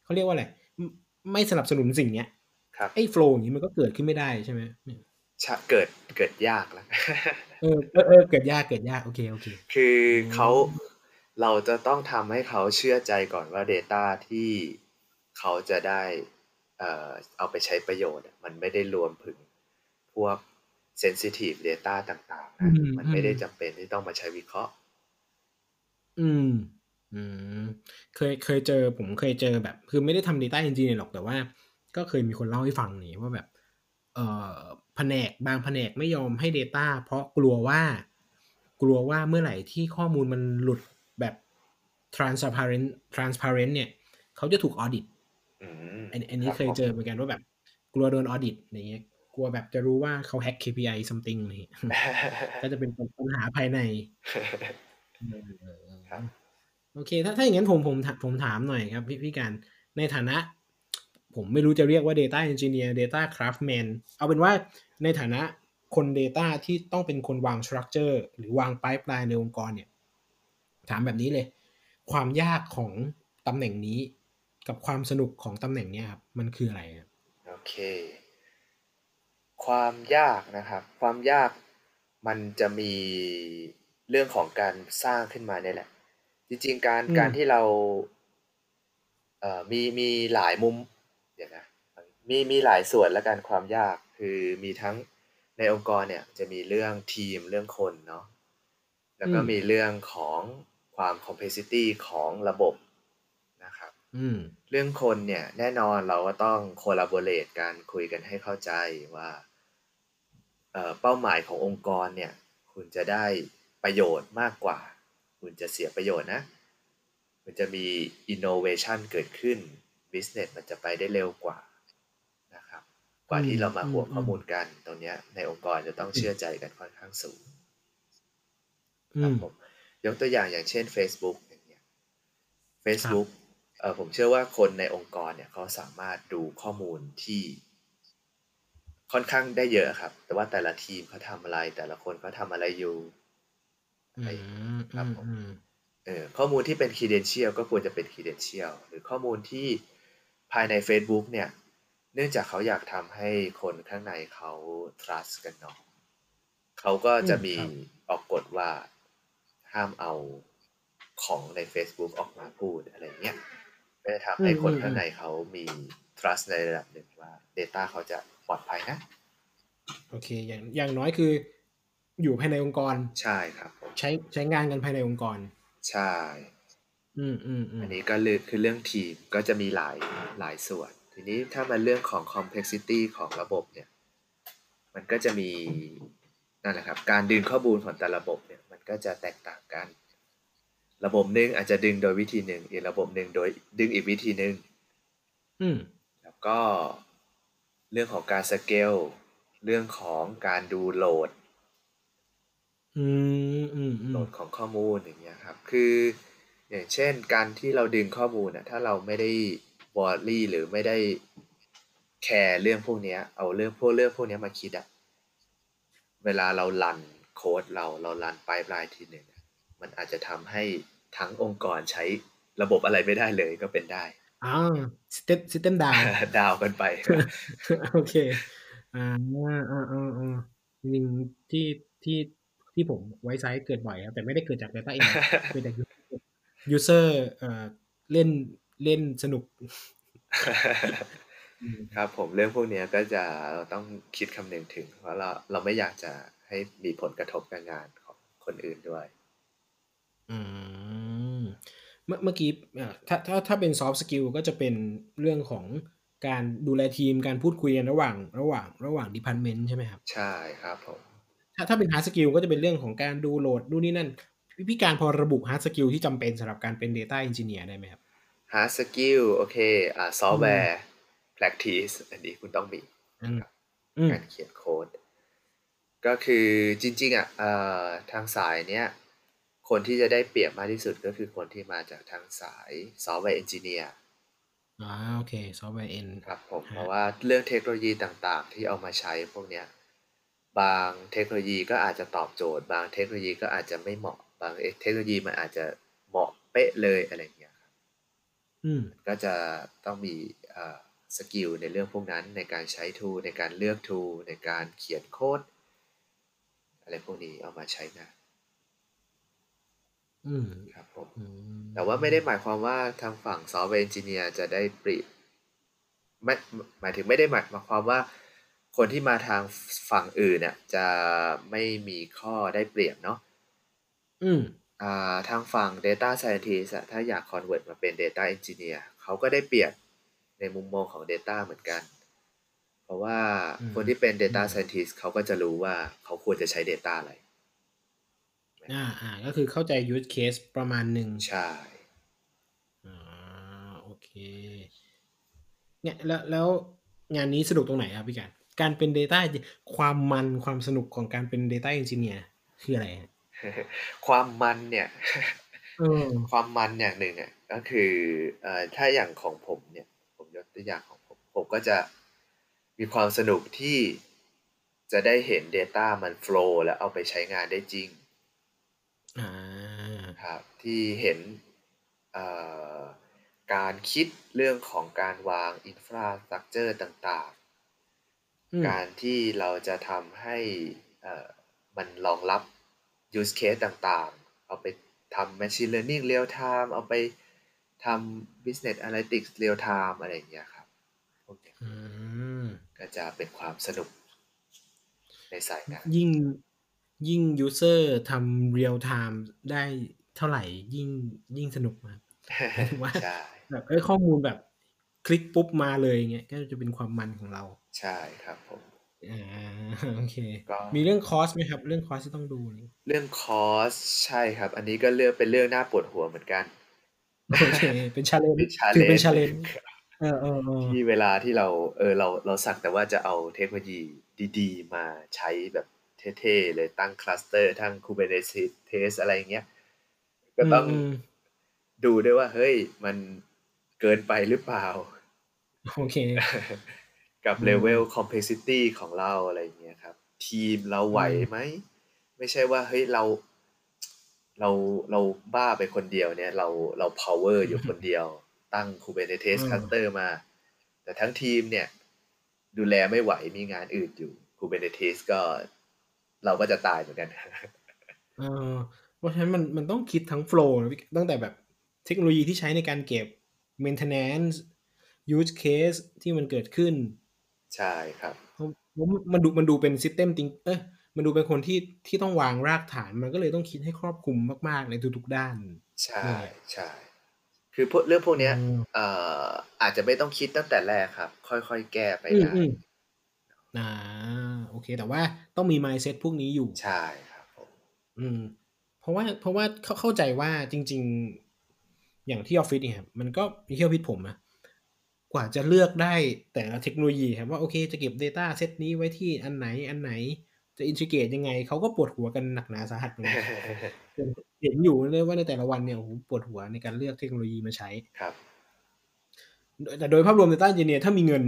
เขาเรียกว่าอะไรไม่ไม่สนับสนุนสิ่งเนี้ยครับไอ้ flow อย่างนี้มันก็เกิดขึ้นไม่ได้ใช่ไหมชะเกิดเกิดยากแล้วเออเออเออเกิดยากเกิดยากโอเคโอเค คือเขา เราจะต้องทำให้เขาเชื่อใจก่อนว่า Data ที่เขาจะได้เอ่อเอาไปใช้ประโยชน์อะมันไม่ได้รวมถึงพวก sensitive data ต่าง ๆ นะอืมมันไม่ได้อืมจำเป็นที่ต้องมาใช้วิเคราะห์ อืม อืม เคยเคยเจอผมเคยเจอแบบ คือไม่ได้ทำ Data Engineer หรอกแต่ว่า ก็เคยมีคนเล่าให้ฟังนี่ว่าแบบ เอ่อแผนกบางแผนกไม่ยอมให้ Data เพราะกลัวว่า กลัวว่าเมื่อไหร่ที่ข้อมูลมันหลุดแบบ transparent transparent เนี่ยเขาจะถูก audit อืมอันอันนี้รับเคยผมเจอเหมือนกันว่าแบบ กลัวโดน audit อย่างเงี้ยกลัวแบบจะรู้ว่าเขา hack KPI something อะไรอย่างเงี้ยก็จะเป็นปัญหาภายในครับโอเค ถ้าถ้าอย่างนั้นผมผมถามผมถามหน่อยครับพี่พี่การในฐานะ ผมไม่รู้จะเรียกว่า Data Engineer Data Craftman เอาเป็นว่าในฐานะคน Data ที่ต้องเป็นคนวาง Structure หรือวาง Pipeline ในองค์กรเนี่ย ถามแบบนี้เลย ความยากของตำแหน่งนี้ กับความสนุกของตำแหน่งเนี้ยครับมันคืออะไรครับโอเค ความยากนะครับ ความยากมันจะมีเรื่องของการสร้างขึ้นมาเนี่ยแหละ จริง ๆ การอืมการที่เราเอ่อมีมีหลายมุมเดี๋ยวนะมีมีหลายส่วนและกันความยากคือมีทั้งในองค์กรเนี่ยจะมีเรื่องทีมเรื่องคนเนาะแล้วก็มีเรื่องของ ความ complexity ของระบบนะครับอืมเรื่องคนเนี่ยแน่นอนเราก็ต้อง collaborate กันคุยกันให้เข้าใจว่าเอ่อเป้าหมายขององค์กรเนี่ยคุณจะได้ประโยชน์มากกว่า คุณจะเสียประโยชน์นะ มันจะมี innovation เกิดขึ้น business มันจะไปได้เร็วกว่านะครับกว่าที่เรามาห่วงอืมข้อมูลกันตรงเนี้ยในองค์กรจะต้องเชื่อใจกันค่อนข้างสูงอืครับมผม ยกตัวอย่างอย่างเช่น Facebook อย่างเงี้ย Facebook เออผมเชื่อว่าคนในองค์กรเนี่ยเขาสามารถดูข้อมูลที่ค่อนข้างได้เยอะครับ แต่ว่าแต่ละทีมเขาทำอะไร แต่ละคนเขาทำอะไรอยู่อืมครับผมอืมเออข้อมูลที่เป็น credential ก็ควรจะเป็น credential หรือข้อมูลที่ภายใน Facebook เนี่ย เนื่องจากเขาอยากทำให้คนข้างในเขา trust กันเนาะเขาก็จะมีออกกฎว่า ห้ามเอาของใน Facebook ออกมาพูดอะไรเงี้ยก็จะทำให้คนข้างในเขามี trust ในระดับหนึ่งว่า Data เขาจะปลอดภัยนะ โอเค อย่างอย่างน้อยคือ อยู่ภายในองค์กร ใช่ครับผมใช้ใช้งานกันภายในองค์กร ใช่ อืมอืมอืมอันนี้ก็เรื่องคือเรื่องทีมก็จะมีหลายหลายส่วน ทีนี้ถ้ามาเรื่องของ complexity ของระบบเนี่ย มันก็จะมีนั่นแหละครับ การดึงข้อมูลของแต่ละระบบเนี่ยมัน ก็จะแตกต่างกัน ระบบหนึ่งอาจจะดึงโดยวิธีหนึ่งอีกระบบหนึ่งโดยดึงอีกวิธีหนึ่งอืมแล้วก็เรื่องของการสเกลเรื่องของการดูโหลดอืมอืมอืโหลมดของข้อมูลอย่างเงี้ยครับ คืออย่างเช่นการที่เราดึงข้อมูลอะถ้าเราไม่ได้worry หรือไม่ได้แคร์เรื่องพวกเนี้ย เอาเรื่องพวกเรื่องพวกเนี้ยมาคิดอะเวลาเรา run โค้ดเราเรา run ไปปลายทีหนึ่งอะมันอาจจะทำให้ทั้งองค์กรใช้ระบบอะไรไม่ได้เลยก็เป็นได้อ่า step step down down กันไป โอเค อ่าอ่าอ่าอ่าจริงๆที่ที่ที่ผมไว้ไซต์เกิดบ่อยครับแต่ไม่ได้เกิดจาก Data เองเกิดจาก user เอ่อเล่นเล่นสนุก ครับผมเรื่องพวกเนี้ยก็จะเราต้องคิดคำนึงถึงเพราะเราเราไม่อยากจะ ให้มีผลกระทบกับงานของคนอื่นด้วย อืม เมื่อเมื่อกี้เอ่อถ้าถ้าถ้าเป็น soft skill ก็จะเป็นเรื่องของการดูแลทีมการพูดคุยกันระหว่าง ระหว่าง ระหว่าง department ใช่ไหมครับ ใช่ครับผมถ้าถ้าเป็น hard skill ก็จะเป็นเรื่องของการดูโหลดดูนนี่นั่นพี่พี่การพอระบุ hard skill ที่จำเป็นสำหรับการเป็น data engineer ได้ไหมครับ hard skill โอเคอ่า software practice อันนี้คุณต้องมีอืมอืมการเขียนโค้ด ก็คือจริงๆอะเอ่อทางสายเนี้ยคนที่จะได้เปรียบมากที่สุดก็คือคนที่มาจากทางสาย software engineer อ่าโอเค software end ครับผมฮะเพราะว่าเรื่องเทคโนโลยีต่างๆ ที่เอามาใช้พวกเนี้ยบางเทคโนโลยีก็อาจจะตอบโจทย์ บางเทคโนโลยีก็อาจจะไม่เหมาะ บางเทคโนโลยีมันอาจจะเหมาะเป๊ะเลยอะไรอย่างเงี้ยครับอืมก็จะต้องมีเอ่อ skill ในเรื่องพวกนั้นในการใช้ทูในการเลือกทูในการเขียนโค้ด อะไรพวกนี้เอามาใช้งานอืมครับผมอืมแต่ว่าไม่ได้หมายความว่าทางฝั่ง software engineer จะได้เปรียบไม่หมายถึงไม่ได้หมายความว่า คนที่มาทางฝั่งอื่นเนี่ยจะไม่มีข้อได้เปรียบเนาะอืมอ่าทางฝั่ง Data Scientist อะถ้าอยาก convert มาเป็น Data Engineer เขาก็ได้เปรียบในมุมมองของ Data เหมือนกันเพ ราะว่าอืมคนที่เป็น Data อืม Scientist เขาก็จะรู้ว่าเขาควรจะใช้ Data อะไร อ่าอ่า ก็คือเข้าใจ use case ประมาณหนึ่งใช่ อ่า โอเค เนี่ยแล้วแล้วงานนี้สนุกตรงไหนครับพี่การ การเป็น Data ความมันความสนุกของการเป็น Data Engineer คืออะไรฮะความมันเนี่ยเออความมันอย่างหนึ่งอะก็คือเอ่อถ้าอย่างของผมเนี่ย ผมยกตัวอย่างของผม ผมก็จะ มีความสนุกที่จะได้เห็น Data มัน flow แล้วเอาไปใช้งานได้จริงอ่าครับที่เห็นเอ่อการคิดเรื่องของการวางอินฟราสตรักเจอร์ต่างอืมๆการที่เราจะทำให้เอ่อมันรองรับ use case ต่างๆ เอาไปทำ machine learning real time เอาไปทำ business analytics real time อะไรอย่างเงี้ยครับพวกเนี้ยอืม ก็จะเป็นความสนุกในสายงานยิ่งยิ่ง user ทำ real time ได้เท่าไหร่ยิ่งยิ่งสนุกมากหมายถึงว่าใช่แบบเอ้ยข้อมูลแบบคลิกปุ๊บมาเลยเงี้ยก็จะเป็นความมันของเรา ใช่ครับผมอ่าโอเคก็มีเรื่อง cost ไหมครับ เรื่อง cost ที่ต้องดูนี่เรื่อง cost ใช่ครับ อันนี้ก็เรื่องเป็นเรื่องน่าปวดหัวเหมือนกันโอเคเป็น challenge เป็นถือเป็น challenge challenge เออเออเออ ที่เวลาที่เราเออเราเราสักแต่ว่าจะเอาเทคโนโลยีดีๆ มาใช้แบบเท่ๆเลยตั้งคลัสเตอร์ทั้ง Kubernetes อะไรอย่างเงี้ย ก็ต้องมดูด้วยว่า เฮ้ย มันเกินไปหรือเปล่า โอเค กับอืมเลเวล complexity ของเราอะไรอย่างเงี้ยครับ ทีมเราไหวไหม ไม่ใช่ว่า เฮ้ย เรา เราเราบ้าไปคนเดียวเนี่ย เราเรา power อยู่คนเดียว ตั้ง Kubernetes อืม cluster มา แต่ทั้งทีมเนี่ย ดูแลไม่ไหวมีงานอื่นอยู่ Kubernetes ก็เราก็จะตายเหมือนกันเออเพราะฉะนั้นมันมันต้องคิดทั้งโฟล์ตั้งแต่แบบเทคโนโลยีที่ใช้ในการเก็บ maintenance use case ที่มันเกิดขึ้น ใช่ครับเพราะเพราะมันดูมันดูเป็น system จริงเอ้ยมันดูเป็นคนที่ที่ต้องวางรากฐาน มันก็เลยต้องคิดให้ครอบคลุมมาก ๆ ในทุก ๆ ด้าน ใช่นั่นแหละใช่ คือพวกเรื่องพวกเนี้ยอืมเอ่อ อาจจะไม่ต้องคิดตั้งแต่แรกครับ ค่อยๆแก้ไปอืมได้อืมอ่าโอเค แต่ว่าต้องมี mindset พวกนี้อยู่ ใช่ครับผมอืม เพราะว่า เพราะว่าเข้าเข้าใจว่าจริง ๆ อย่างที่ออฟฟิศเนี่ยครับมันก็มีที่ออฟฟิศผมนะกว่าจะเลือกได้แต่ละเทคโนโลยีครับว่าโอเคจะเก็บ Data เซตนี้ไว้ที่อันไหนอันไหน จะอินทิเกรตยังไงเขาก็ปวดหัวกันหนักหนาสาหัสเหมือนกันเห็นอยู่เลยว่าในแต่ละวันเนี่ยโอ้โหปวดหัวในการเลือกเทคโนโลยีมาใช้ครับ แต่โดยภาพรวม Data Engineer ถ้ามีเงิน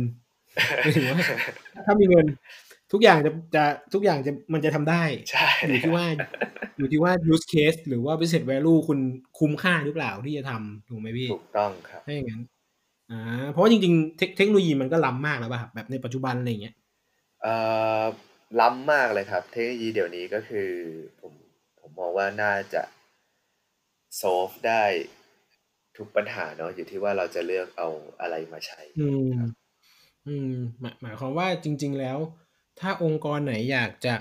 หมายถึงว่าถ้ามีเงิน ทุกอย่างจะจะทุกอย่างจะมันจะทำได้ใช่อยู่ที่ว่าอยู่ที่ว่า use case หรือว่า business value คุณคุ้มค่าหรือเปล่าที่จะทำถูกไหมพี่ถูกต้องครับถ้าอย่างนั้นอ่าเพราะว่าจริงๆเทคเทคโนโลยีมันก็ล้ำมากแล้วป่ะครับแบบในปัจจุบันอะไรอย่างเงี้ยเอ่อ ล้ำมากเลยครับ เทคโนโลยีเดี๋ยวนี้ก็คือผมผมมองว่าน่าจะ solve ได้ทุกปัญหาเนาะอยู่ที่ว่าเราจะเลือกเอาอะไรมาใช้อืมอืมหมายหมายความว่าจริง ๆ แล้ว ถ้าองค์กรไหนอยากจะ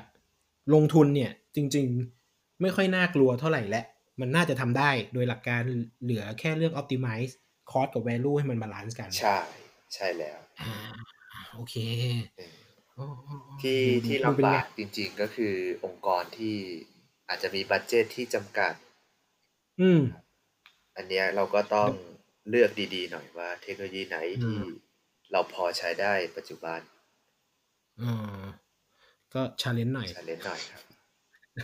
ลงทุนเนี่ย จริง ๆ ไม่ค่อยน่ากลัวเท่าไหร่และ มันน่าจะทำได้โดยหลักการเหลือแค่เรื่อง optimize cost กับ value ให้มัน balance กัน ใช่ ใช่แล้ว อ่า โอเคอืมอ๋ออ๋ออ๋อ ที่ดูที่ดูเป็นลำไงบากจริง ๆ ก็คือองค์กรที่อาจจะมี budget ที่จำกัด อืม อันเนี้ยเราก็ต้องเลือกดีๆ หน่อยว่าเทคโนโลยีไหนที่อืมเราพอใช้ได้ปัจจุบันอ่าก็ challenge หน่อย challenge หน่อยครับ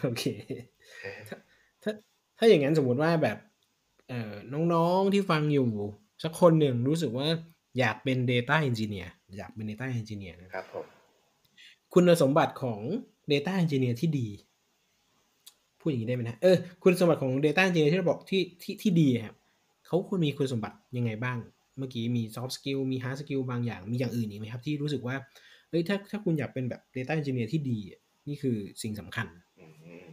โอเค ถ้าถ้าถ้าอย่างนั้นสมมุติว่าแบบ เอ่อน้องๆที่ฟังอยู่สักคนหนึ่งรู้สึกว่าอยากเป็น Data Engineer อยากเป็น Data Engineer นะครับผม คุณสมบัติของ Data Engineer ที่ดี พูดอย่างนี้ได้ไหมนะ เออ คุณสมบัติของ Data Engineer ที่เราบอกที่ที่ที่ดีอะครับเขาควรมีคุณสมบัติยังไงบ้าง เมื่อกี้มี soft skill มี hard skill บางอย่าง มีอย่างอื่นอีกไหมครับ ที่รู้สึกว่าเอ้ย ถ้าถ้าคุณอยากเป็นแบบ Data Engineer ที่ดีอะนี่คือสิ่งสำคัญอืม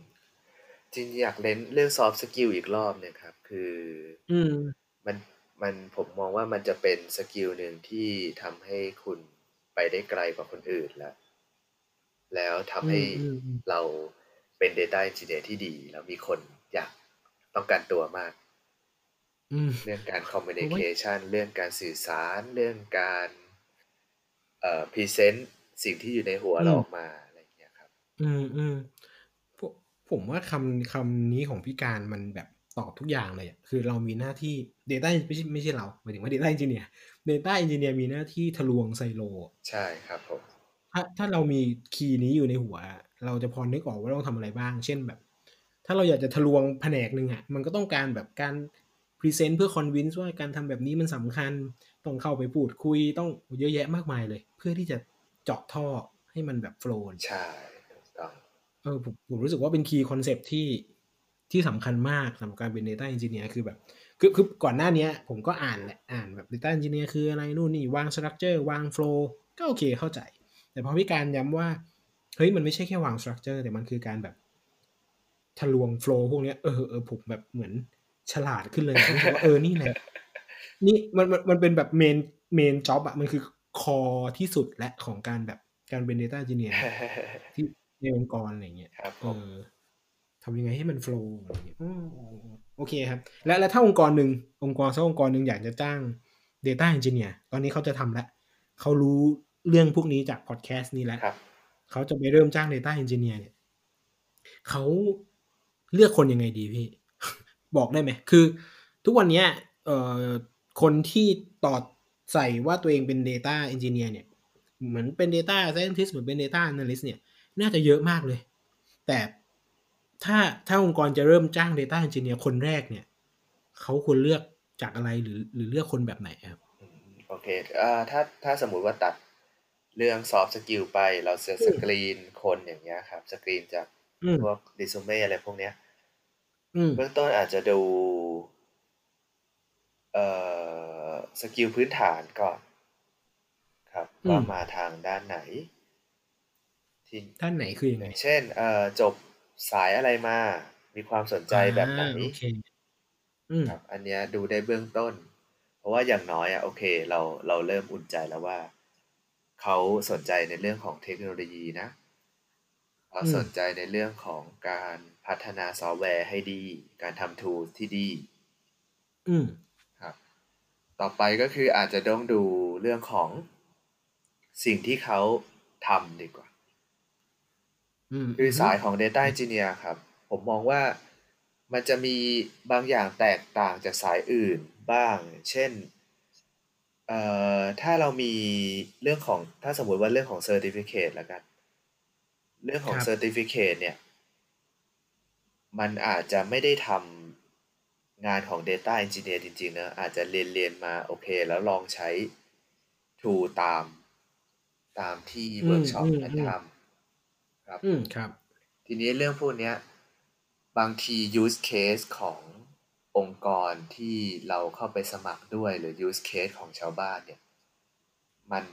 จริงๆอยากเน้นเรื่อง soft skill อีกรอบเนี่ยครับ คือ อืม มันมันผมมองว่ามันจะเป็นสกิลหนึ่งที่ทำให้คุณไปได้ไกลกว่าคนอื่นแล้ว แล้วทำให้อืมอืมอืมเราเป็น Data Engineer ที่ดี แล้วมีคนอยากต้องการตัวมากอืมเรื่องการ communication เรื่องการสื่อสาร เรื่องการเอ่อ present สิ่งที่อยู่ในหัวอืมเราออกมาอะไรอย่างเงี้ยครับ อืมอืมผมผมว่าคำคำนี้ของพี่การมันแบบตอบทุกอย่างเลยอะคือเรามีหน้าที่ Data ไม่ใช่ไม่ใช่เราหมายถึงว่า Data Engineer Data Engineer มีหน้าที่ทะลวงไซโล ใช่ครับผม ถ้าถ้าเรามี key นี้อยู่ในหัว เราจะพอนึกออกว่าเราต้องทำอะไรบ้าง เช่นแบบ ถ้าเราอยากจะทะลวงแผนกหนึ่งอะมันก็ต้องการแบบการ present เพื่อ convince ว่าการทำแบบนี้มันสำคัญ ต้องเข้าไปพูดคุยต้องเยอะแยะมากมายเลย เพื่อที่จะเจาะท่อให้มันแบบ flow ใช่ถูกต้อง เออผมผมรู้สึกว่าเป็น key concept ที่ที่สำคัญมากสำหรับการเป็น Data Engineer คือแบบคือคือก่อนหน้าเนี้ย ผมก็อ่านแหละอ่านแบบ Data Engineer คืออะไรนู่นนี่วาง Structure วาง Flow ก็โอเคเข้าใจ แต่พอพี่การย้ำว่าเฮ้ยมันไม่ใช่แค่วาง Structure แต่มันคือการแบบทะลวง Flow พวกเนี้ยเออเออผมแบบเหมือนฉลาดขึ้นเลยรู้สึกว่าเออนี่แหละนี่มันมันมันเป็นแบบเมนเมนจ็อบอะมันคือคอที่สุดและของการแบบการเป็น Data Engineer ที่ในองค์กรอะไรเงี้ยครับผเอมอทำยังไงให้มันโฟล์อะไรเงี้ยอืมโอเคครับ และและถ้าองค์กรหนึ่งองค์กรสักองค์กรหนึ่งอยากจะจ้าง Data Engineer ตอนนี้เขาจะทำแล้วเขารู้ เรื่องพวกนี้จากพอดแคสต์นี้แล้วครับเขาจะไปเริ่มจ้าง Data Engineer เนี่ยเขาเลือกคนยังไงดีพี่ บอกได้ไหม คือทุกวันเนี้ยเอ่อคนที่ตอดใส่ว่าตัวเองเป็น Data Engineer เนี่ย เหมือนเป็น Data Scientist เหมือนเป็น Data Analyst เนี่ย น่าจะเยอะมากเลย แต่ถ้าถ้าองค์กรจะเริ่มจ้าง Data Engineer คนแรกเนี่ยเขาควรเลือกจากอะไรหรือหรือเลือกคนแบบไหนครับอืมโอเคอ่าถ้าถ้าสมมุติว่าตัด เรื่อง soft skill ไปเราจะสกรีนคนอย่างเงี้ยครับ สกรีนจากอืมพวกดิซูเม่อะไรพวกเนี้ยอืมเบื้องต้นอาจจะดูเอ่อ skill พื้นฐานก่อน ครับว่ามาทางด้านไหนที่ด้านไหนคือยังไงย่างเช่นเอ่อจบสายอะไรมา มีความสนใจแบบไหนอ่าโอเคอืมครับ อันเนี้ยดูได้เบื้องต้น เพราะว่าอย่างน้อยอะโอเค เราเราเริ่มอุ่นใจแล้วว่า เขาสนใจในเรื่องของเทคโนโลยีนะเขาอืมสนใจในเรื่องของการพัฒนาซอฟต์แวร์ให้ดี การทำ tools ที่ดี อืมครับต่อไปก็คืออาจจะต้องดูเรื่องของสิ่งที่เขาทำดีกว่าอืมคือสายของ Data Engineer ครับ ผมมองว่ามันจะมีบางอย่างแตกต่างจากสายอื่นบ้าง เช่น เอ่อถ้าเรามีเรื่องของถ้าสมมติว่าเรื่องของ Certificate แล้วกัน เรื่องของ Certificate เนี่ย มันอาจจะไม่ได้ทำงานของ Data Engineer จริงๆนะอาจจะเรียนเรียนมาโอเค แล้วลองใช้ tool ตามตามที่เวิร์กช็อปนั้นทำครับ อืมครับ ทีนี้เรื่องพวกเนี้ยบางที use case ของ องค์กรที่เราเข้าไปสมัครด้วยหรือ use case ของชาวบ้านเนี่ย มัน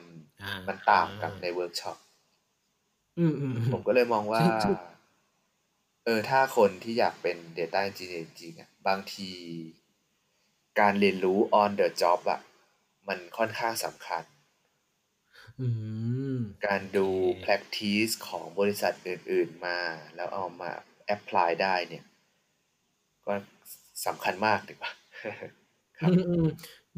อ่ามันต่างกับในเวิร์กช็อปอืมอืมอืผมก็เลยมองว่าซึ่งซึ่งเออถ้าคนที่อยากเป็น Data Engineer จริงๆอะบางที การเรียนรู้ on the job อะ มันค่อนข้างสำคัญอืมการดูโอเค practice ของบริษัทอื่น ๆมา แล้วเอามา apply ได้เนี่ย ก็ สำคัญมากดีกว่าครับอืมอืม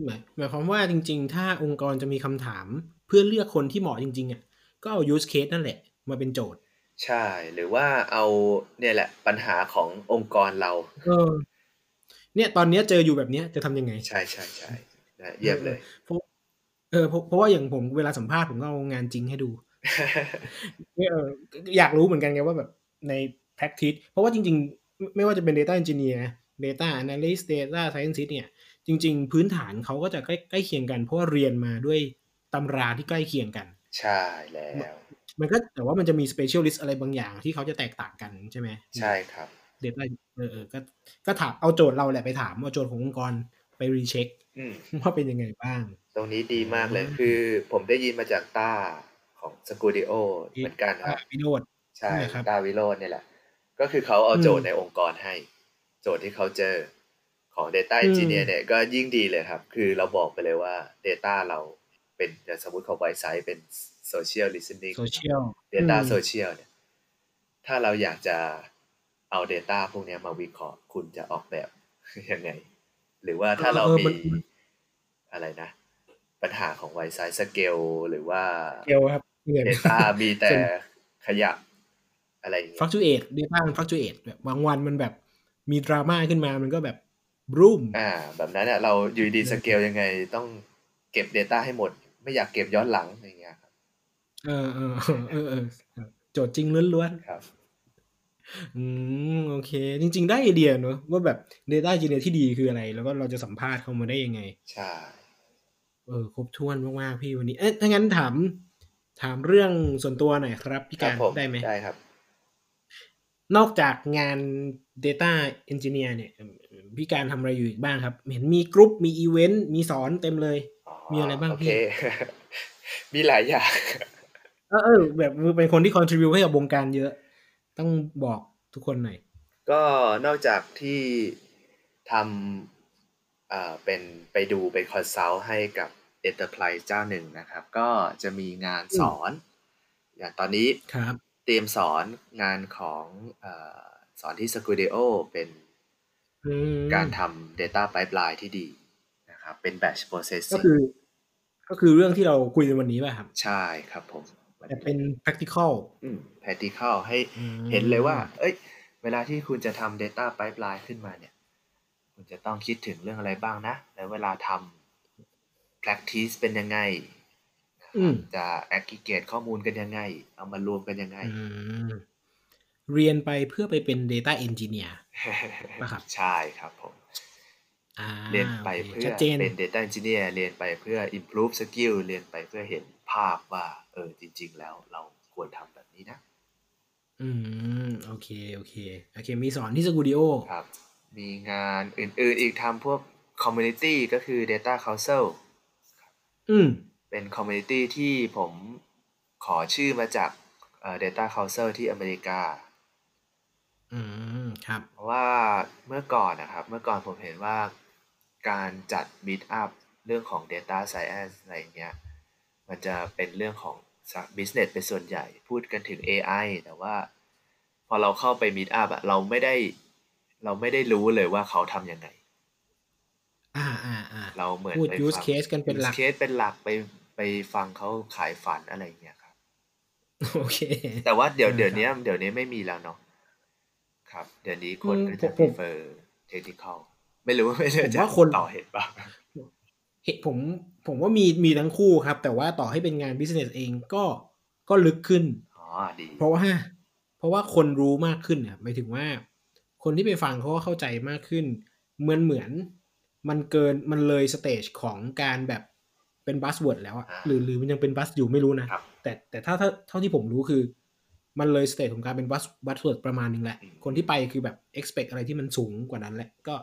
หมายหมายความว่าจริง ๆ ถ้าองค์กรจะมีคำถามเพื่อเลือกคนที่เหมาะจริง ๆอะก็เอา use case นั่นแหละ มาเป็นโจทย์ ใช่ หรือว่าเอาเนี่ยแหละปัญหาขององค์กรเราเออเนี่ยตอนเนี้ยเจออยู่แบบเนี้ยจะทำยังไง ใช่ใช่ใช่นะเยี่ยมเลยเพราะเออเพราะเพราะว่าอย่างผมเวลาสัมภาษณ์ผมก็เอางานจริงให้ดูเอออยากรู้เหมือนกันไงว่าแบบใน practice เพราะว่าจริง ๆ ไม่ว่าจะเป็น data engineer data analyst data scientist เนี่ย จริง ๆ พื้นฐานเขาก็จะใกล้ใกล้เคียงกัน เพราะว่าเรียนมาด้วยตำราที่ใกล้เคียงกัน ใช่แล้ว มันก็แต่ว่ามันจะมี specialist อะไรบางอย่างที่เขาจะแตกต่างกันใช่ไหมใช่ครับ data เออเออก็ก็ถามเอาโจทย์เราแหละไปถามเอาโจทย์ขององค์กรไป recheck อืมว่าเป็นยังไงบ้าง ตรงนี้ดีมากเลยอืมคือผมได้ยินมาจากต้าของ Skooldio เหมือนกันครับวิโรจน์ใช่ใช่ครับต้าวิโรจน์เนี่ยแหละ ก็คือเขาเอาอืมโจทย์ในองค์กรให้ โจทย์ที่เขาเจอของ Data อืม Engineer เนี่ยก็ยิ่งดีเลยครับ คือเราบอกไปเลยว่า Data เราเป็นอย่างสมมติเขา Wisesight เป็น Social Listening Social Data อืม Social เนี่ยถ้าเราอยากจะเอา Data พวกเนี้ยมาวิเคราะห์คุณจะออกแบบยังไง หรือว่าถ้าเราเออมีมันอะไรนะ ปัญหาของ Wisesight scale หรือว่าเกลครับเหมือน Data มีแต่ขยะอะไรอย่างเงี้ย fluctuate Data มัน fluctuate แบบบางวันมันแบบ มีดราม่าขึ้นมามันก็แบบบรูมอ่า แบบนั้นเนี่ยเราอยู่ดีสเกลยังไงต้องเก็บ Data ให้หมด ไม่อยากเก็บย้อนหลังอย่างเงี้ยครับเออเออเออเออเออโจทย์จริงล้วนครับๆอืมโอเค จริง ๆ ได้ไอเดียเนอะว่าแบบ Data Engineer ที่ดีคืออะไร แล้วก็เราจะสัมภาษณ์เขามาได้ยังไง ใช่เออครบถ้วนมากๆพี่วันนี้ เอ๊ะถ้างั้นถาม ถามเรื่องส่วนตัวหน่อยครับ พี่การครับรผมได้ไหมได้ครับ นอกจากงาน Data Engineer เนี่ยเอิ่มพี่การทำอะไรอยู่อีกบ้างครับ เห็นมีกรุ๊ปมีอีเวนต์มีสอนเต็มเลย มีอะไรบ้างโอพี่เคมีหลายอย่างเออเออแบบเป็นคนที่ contribute ให้กับวงการเยอะ ต้องบอกทุกคนหน่อย ก็นอกจากที่ทำอ่าเป็นไปดูเป็น consult ให้กับ Enterprise เจ้าหนึ่งนะครับ ก็จะมีงานสอน อย่างตอนนี้ครับ เตรียมสอนงานของอาสอนที่ Skooldio เป็นอืมการทำ Data Pipeline ที่ดีนะครับเป็น Batch ก็ Processing คือ ก็คือเรื่องที่เราคุยในวันนี้ป่ะครับ ใช่ครับผมแต่เป็น practical อืม practical ให้อืมเห็นเลยว่า เอ้ย เวลาที่คุณจะทำ Data Pipeline ขึ้นมาเนี่ย คุณจะต้องคิดถึงเรื่องอะไรบ้างนะ แล้วเวลาทำ practice เป็นยังไง อืม จะ aggregate ข้อมูลกันยังไง เอามารวมกันยังไง อืม เรียนไปเพื่อไปเป็น Data Engineer ป่ะครับ ใช่ครับผม อ่าเรียนไปโอคเพื่อชัดเจน เป็น Data Engineer เรียนไปเพื่อ improve skill เรียนไปเพื่อเห็นภาพว่า เออจริง ๆ แล้วเราควรทำแบบนี้นะ อืม โอเค โอเค โอเค มีสอนที่สกูดิโอ ครับ มีงานอื่น ๆ อีกทำพวก community ก็คือ Data Council อืม เป็น community ที่ผมขอชื่อมาจากเอ่อ Data Council ที่อเมริกา อืม ครับ เพราะว่าเมื่อก่อนนะครับ เมื่อก่อนผมเห็นว่าการจัด meet up เรื่องของ data science อะไรเงี้ย มันจะเป็นเรื่องของ business เป็นส่วนใหญ่ พูดกันถึง AI แต่ว่า พอเราเข้าไป meet up อะเราไม่ได้เราไม่ได้รู้เลยว่าเขาทำยังไง อ่าอ่าอ่าเราเหมือนพูด ไป use ฟัง case กันเป็นหลัก use case เป็นหลักไป ไปฟังเขาขายฝันอะไรเงี้ยครับโอเค แต่ว่าเดี๋ยวเออเดี๋ยวครับนี้เดี๋ยวนี้ไม่มีแล้วเนาะครับ เดี๋ยวนี้คนอืมก็จะผม prefer technical ไม่รู้ไม่รู้ผมจะว่าคนต่อเห็นเปล่าเห็นผมผมว่ามีมีทั้งคู่ครับ แต่ว่าต่อให้เป็นงาน business เองก็ก็ลึกขึ้นอ๋อดีเพราะว่า เพราะว่าคนรู้มากขึ้นเนี่ยหมายถึงว่า คนที่ไปฟังเขาก็เข้าใจมากขึ้น เหมือนเหมือน มันเกินมันเลย stage ของการแบบ เป็น buzzword แล้วอะหรือหรือมันยังเป็น buzz อยู่ไม่รู้นะครับแต่แต่ถ้าถ้าเท่าที่ผมรู้คือ มันเลย stage ของการเป็น buzz buzzword ประมาณนึงแหละอืมคนที่ไปคือแบบ expect อะไรที่มันสูงกว่านั้นแหละ ก็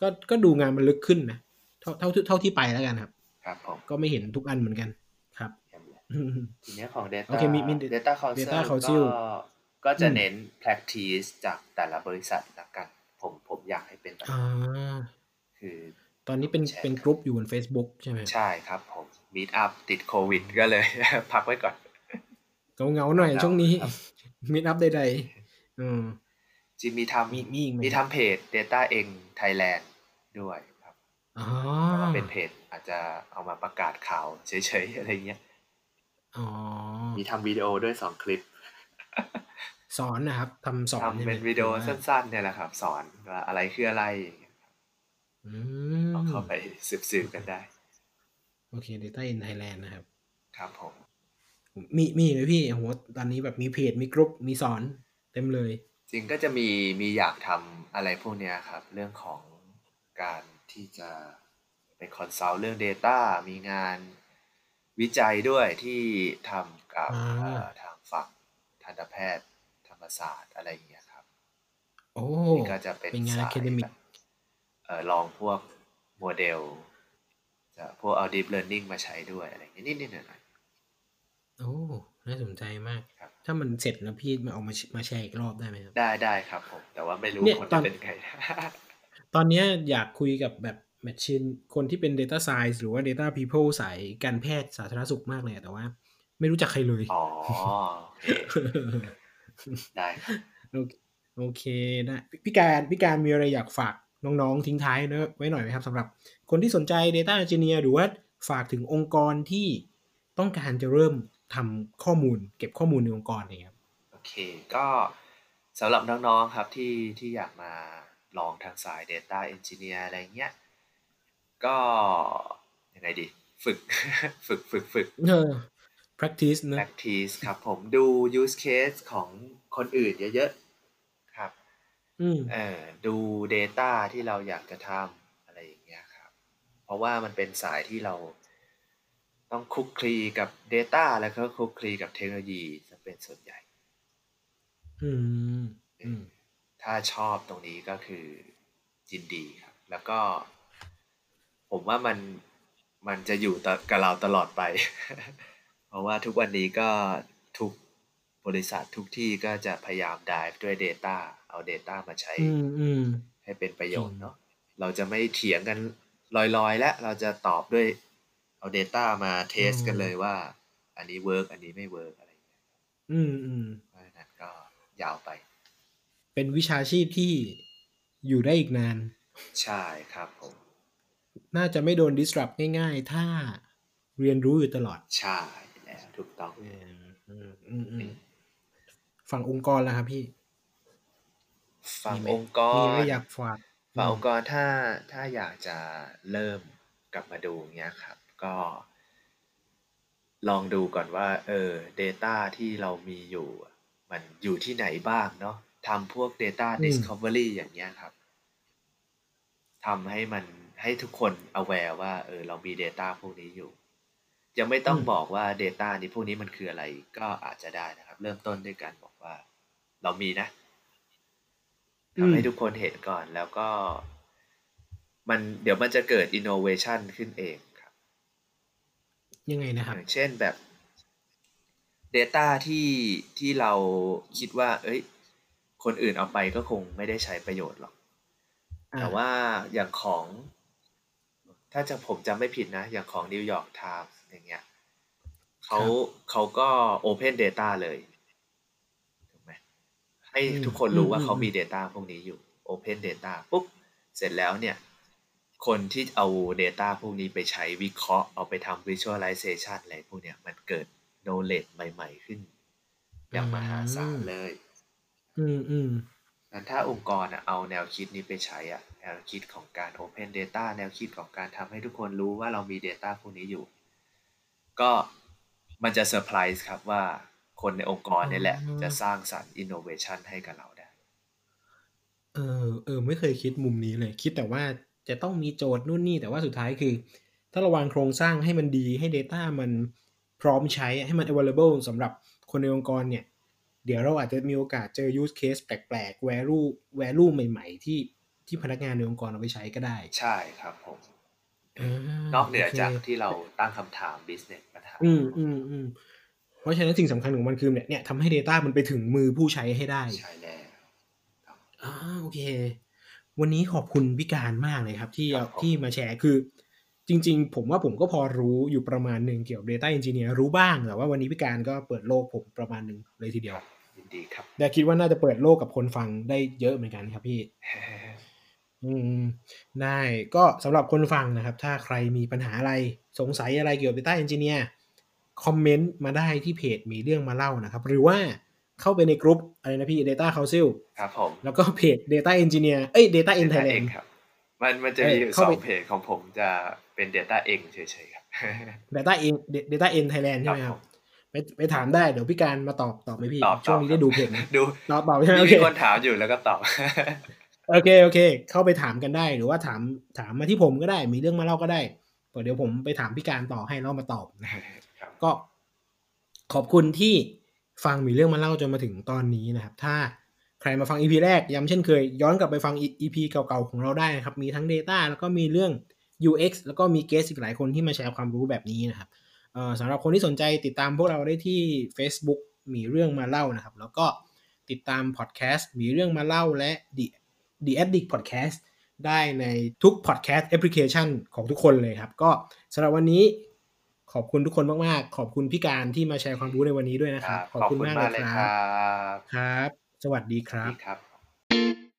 ก็ก็ดูงานมันลึกขึ้นนะ เท่าเท่าเท่าที่ไปแล้วกันครับ ครับผมก็ไม่เห็นทุกอันเหมือนกันครับเยี่ยมเลยทีเนี้ยของ data โอเคมีมี data council Data Council ก็ก็จะอืมเน้น practice จากแต่ละบริษัทละกัน ผมผมอยากให้เป็นแบบอ่าคือ ตอนนี้เป็นแชร์เป็นกลุ่มอยู่บน Facebook ใช่ไหมใช่ครับผม meet up ติดโควิดก็เลย พักไว้ก่อนเงาเงาๆหน่อยเหงาช่วงนี้ครับมิดอัพใดๆอืมจริงมีทมีมีอีกไหมำมีทำเพจ data เอง Thailand ด้วยครับอ๋อแต่ว่าเป็นเพจอาจจะเอามาประกาศข่าวเฉยๆอะไรเงี้ยอ๋อมีทำวิดีโอด้วยสองคลิป สอนนะครับทำสอนใช่ทำไหมเป็นวิดีโอหรือว่าสั้นๆเนี่ยแหละครับ สอนว่าอะไรคืออะไรอื ลองม เข้าไปสืบ ๆ กันได้ โอเค Data in Thailand นะครับ ครับผม มี มีไหมพี่โหตอนนี้แบบมีเพจ มีกลุ่มมีสอนเต็มเลย จริงก็จะมี มีอยากทำอะไรพวกเนี้ยครับ เรื่องของการที่จะไป consult เรื่อง Data มีงานวิจัยด้วยที่ทำกับอ่าเอ่อทางฝั่งทันตแพทย์ ธรรมศาสตร์ อะไรอย่างเงี้ยครับ โอ้ นี่ก็จะเป็นเป็นงานสาย academic แบบเอ่อ ลองพวกโมเดลจะพวกเอา deep learning มาใช้ด้วยอะไรอย่างเงี้ยนิดๆหน่อยโอ้น่าสนใจมากครับถ้ามันเสร็จแล้วพี่มาเอามามาแชร์อีกรอบได้ไหมครับๆได้ได้ครับผม แต่ว่าไม่รู้เนี่ยคนตอจะนเป็นไงตอนเนี้ยอยากคุยกับแบบแมชชีนคนที่เป็น Data Science หรือว่า Data People สายการแพทย์สาธารณสุขมากเลยอะแต่ว่า ไม่รู้จักใครเลย อ๋อโอเคได้ครับโอเคโอเคได้พี่พี่การพี่การมีอะไรอยากฝาก น้องๆ ทิ้งท้ายเนอะไว้หน่อยไหมครับสำหรับคนที่สนใจ Data Engineer หรือว่าฝากถึงองค์กรที่ต้องการจะเริ่มทำข้อมูล เก็บข้อมูลในองค์กรอะไรเงี้ยครับโอเค ก็สำหรับน้องๆครับที่ที่อยากมาลองทางสาย Data Engineer อะไรเงี้ย ก็ยังไงดี ฝึกฝึกฝึกฝึกเออ practice เนอะ practice ครับผมดู use case ของคนอื่นเยอะๆครับ อืม เออดู Data ที่เราอยากจะทำ อะไรอย่างเงี้ยครับ เพราะว่ามันเป็นสายที่เรา ต้องคลุกคลีกับ Data แล้วก็คลุกคลีกับเทคโนโลยีจะเป็นส่วนใหญ่ อืมอืมถ้าชอบตรงนี้ ก็คือยินดีครับ แล้วก็ ผมว่ามัน มันจะอยู่ต่อกับเราตลอดไป เพราะว่าทุกวันนี้ก็ ทุก บริษัททุกที่ก็จะพยายาม dive ด้วย Data เอา Data มาใช้อืมอืมให้เป็นประโยชจริน์งเนาะเราจะไม่เถียงกันลอยๆ และเราจะตอบด้วยเอา Data มา test กันเลยว่า อันนี้ work อันนี้ไม่ work อะไรอย่างเงี้ยอืมอืมเพราะฉะนั้นก็ยาวไป เป็นวิชาชีพที่อยู่ได้อีกนาน ใช่ครับผม น่าจะไม่โดน disrupt ง่ายๆ ถ้าเรียนรู้อยู่ตลอด ใช่แล้วถูกต้องอืมอืมอืมอืม ฝั่งองค์กรล่ะครับพี่ฝั่งมีไหมองค์กมีรอะไรอยากฝากฝั่งองค์กรถ้าถ้าอยากจะเริ่มกลับมาดูเงี้ยครับ ก็ ลองดูก่อนว่า เออ Data ที่เรามีอยู่ มันอยู่ที่ไหนบ้างเนาะทำพวก Data อืม Discovery อย่างเงี้ยครับทำให้มันให้ทุกคน aware ว่า เออ เรามี Data พวกนี้อยู่ ยังไม่ต้องอืมบอกว่า Data นี้พวกนี้มันคืออะไรก็อาจจะได้นะครับ เริ่มต้นด้วยการบอกว่า เรามีนะทำให้ทุกคนเห็นก่อนแล้วก็มันเดี๋ยวมันจะเกิด innovation ขึ้นเองครับ ยังไงนะครับอย่างเช่นแบบ Data ที่ที่เราคิดว่า เอ้ย คนอื่นเอาไปก็คงไม่ได้ใช้ประโยชน์หรอกอ่าแต่ว่าอย่างของ ถ้าจะผมจำไม่ผิดนะ อย่างของ New York Times อย่างเงี้ยเขาเขาก็ Open Data เลยถูกไหม ให้ทุกคนรู้ว่าเขามี Data พวกนี้อยู่ Open Data ปุ๊บ เสร็จแล้วเนี่ย คนที่เอา Data พวกนี้ไปใช้วิเคราะห์เอาไปทำ Visualization อะไรพวกเนี้ยมันเกิด knowledge ใหม่ ๆ ขึ้น อย่างมหาศาลเลย อืมอืมงั้นถ้าองค์กรอะเอาแนวคิดนี้ไปใช้อะแนวคิดของการ Open Data แนวคิดของการทำให้ทุกคนรู้ว่าเรามี Data พวกนี้อยู่ ก็มันจะเซอร์ไพรส์ครับว่า คนในองค์กรนี่แหละ จะสร้างสรรค์ Innovation ให้กับเราได้ เออเออ ไม่เคยคิดมุมนี้เลย คิดแต่ว่าจะต้องมีโจทย์นู่นนี่ แต่ว่าสุดท้ายคือ ถ้าเระวางโครงสร้างให้มันดีให้ Data มันพร้อมใช้ให้มัน available สำหรับคนในองค์กรเนี่ย เดี๋ยวเราอาจจะมีโอกาสเจอ use case แปลกๆ value value ใหม่ๆ ที่ที่พนักงานในองค์กรเอาไปใช้ก็ได้ ใช่ครับผมานอกเหนือโคจากที่เราตั้งคำถาม business ปัญหาอืมอืมอืม เพราะฉะนั้นสิ่งสำคัญของมันคือเนี่ยเนี่ยทำให้ Data มันไปถึงมือผู้ใช้ให้ได้ ใช่แล้วอ่าโอเค วันนี้ขอบคุณพี่การมากเลยครับ ที่ครับผมที่มาแชร์คือจริงๆ ผมว่าผมก็พอรู้อยู่ประมาณหนึ่งเกี่ยวกับ Data Engineer รู้บ้าง แต่ว่าวันนี้พี่การก็เปิดโลกผมประมาณหนึ่งเลยทีเดียวยินดีครับแต่คิดว่าน่าจะเปิดโลกกับคนฟังได้เยอะเหมือนกันครับพี่ อืมได้ก็สำหรับคนฟังนะครับ ถ้าใครมีปัญหาอะไรสงสัยอะไรเกี่ยวกับ Data Engineer คอมเมนต์มาได้ที่เพจมีเรื่องมาเล่านะครับ หรือว่าเข้าไปในกลุ่มอะไรนะพี่ Data Council ครับผม แล้วก็เพจ Data Engineer เอ้ย Data in Data Thailand เองครับ มันมันจะเอ้มียอยู่เข้าสอไปงเพจของผมจะเป็น Data เองเฉยๆครับ Data in Data in Thailand ใช่ไหมคครัรับบผมไปไปถามได้เดี๋ยวพี่การมาตอบตอบไหมพี่ตอบช่วงนี้ตอบได้ดูเพจไหมดูตอบตอบใช่ไหมโอมีเคคนถามอยู่แล้วก็ตอบโอเคโอเค เข้าไปถามกันได้หรือว่าถามถามมาที่ผมก็ได้ มีเรื่องมาเล่าก็ได้เดี๋ยวผมไปถามพี่การต่อให้แล้วมาตอบนะครับครับ ก็ขอบคุณที่ฟังมีเรื่องมาเล่าจนมาถึงตอนนี้นะครับ ถ้าใครมาฟัง EP แรกย้ำเช่นเคย ย้อนกลับไปฟัง EP เก่าๆของเราได้นะครับ มีทั้ง Data แล้วก็มีเรื่อง UX แล้วก็มีเกสอีกหลายคนที่มาแชร์ความรู้แบบนี้นะครับสำหรับคนที่สนใจติดตามพวกเราได้ที่ Facebook มีเรื่องมาเล่านะครับ แล้วก็ติดตามพอดแคสต์มีเรื่องมาเล่าและ The The Addict Podcast ได้ในทุก podcast application ของทุกคนเลยครับ ก็สำหรับวันนี้ ขอบคุณทุกคนมากๆ ขอบคุณพี่การที่มาแชร์ความรู้ในวันนี้ด้วยนะครับ ขอบคุณมากเลยครับ ครับ สวัสดีครับ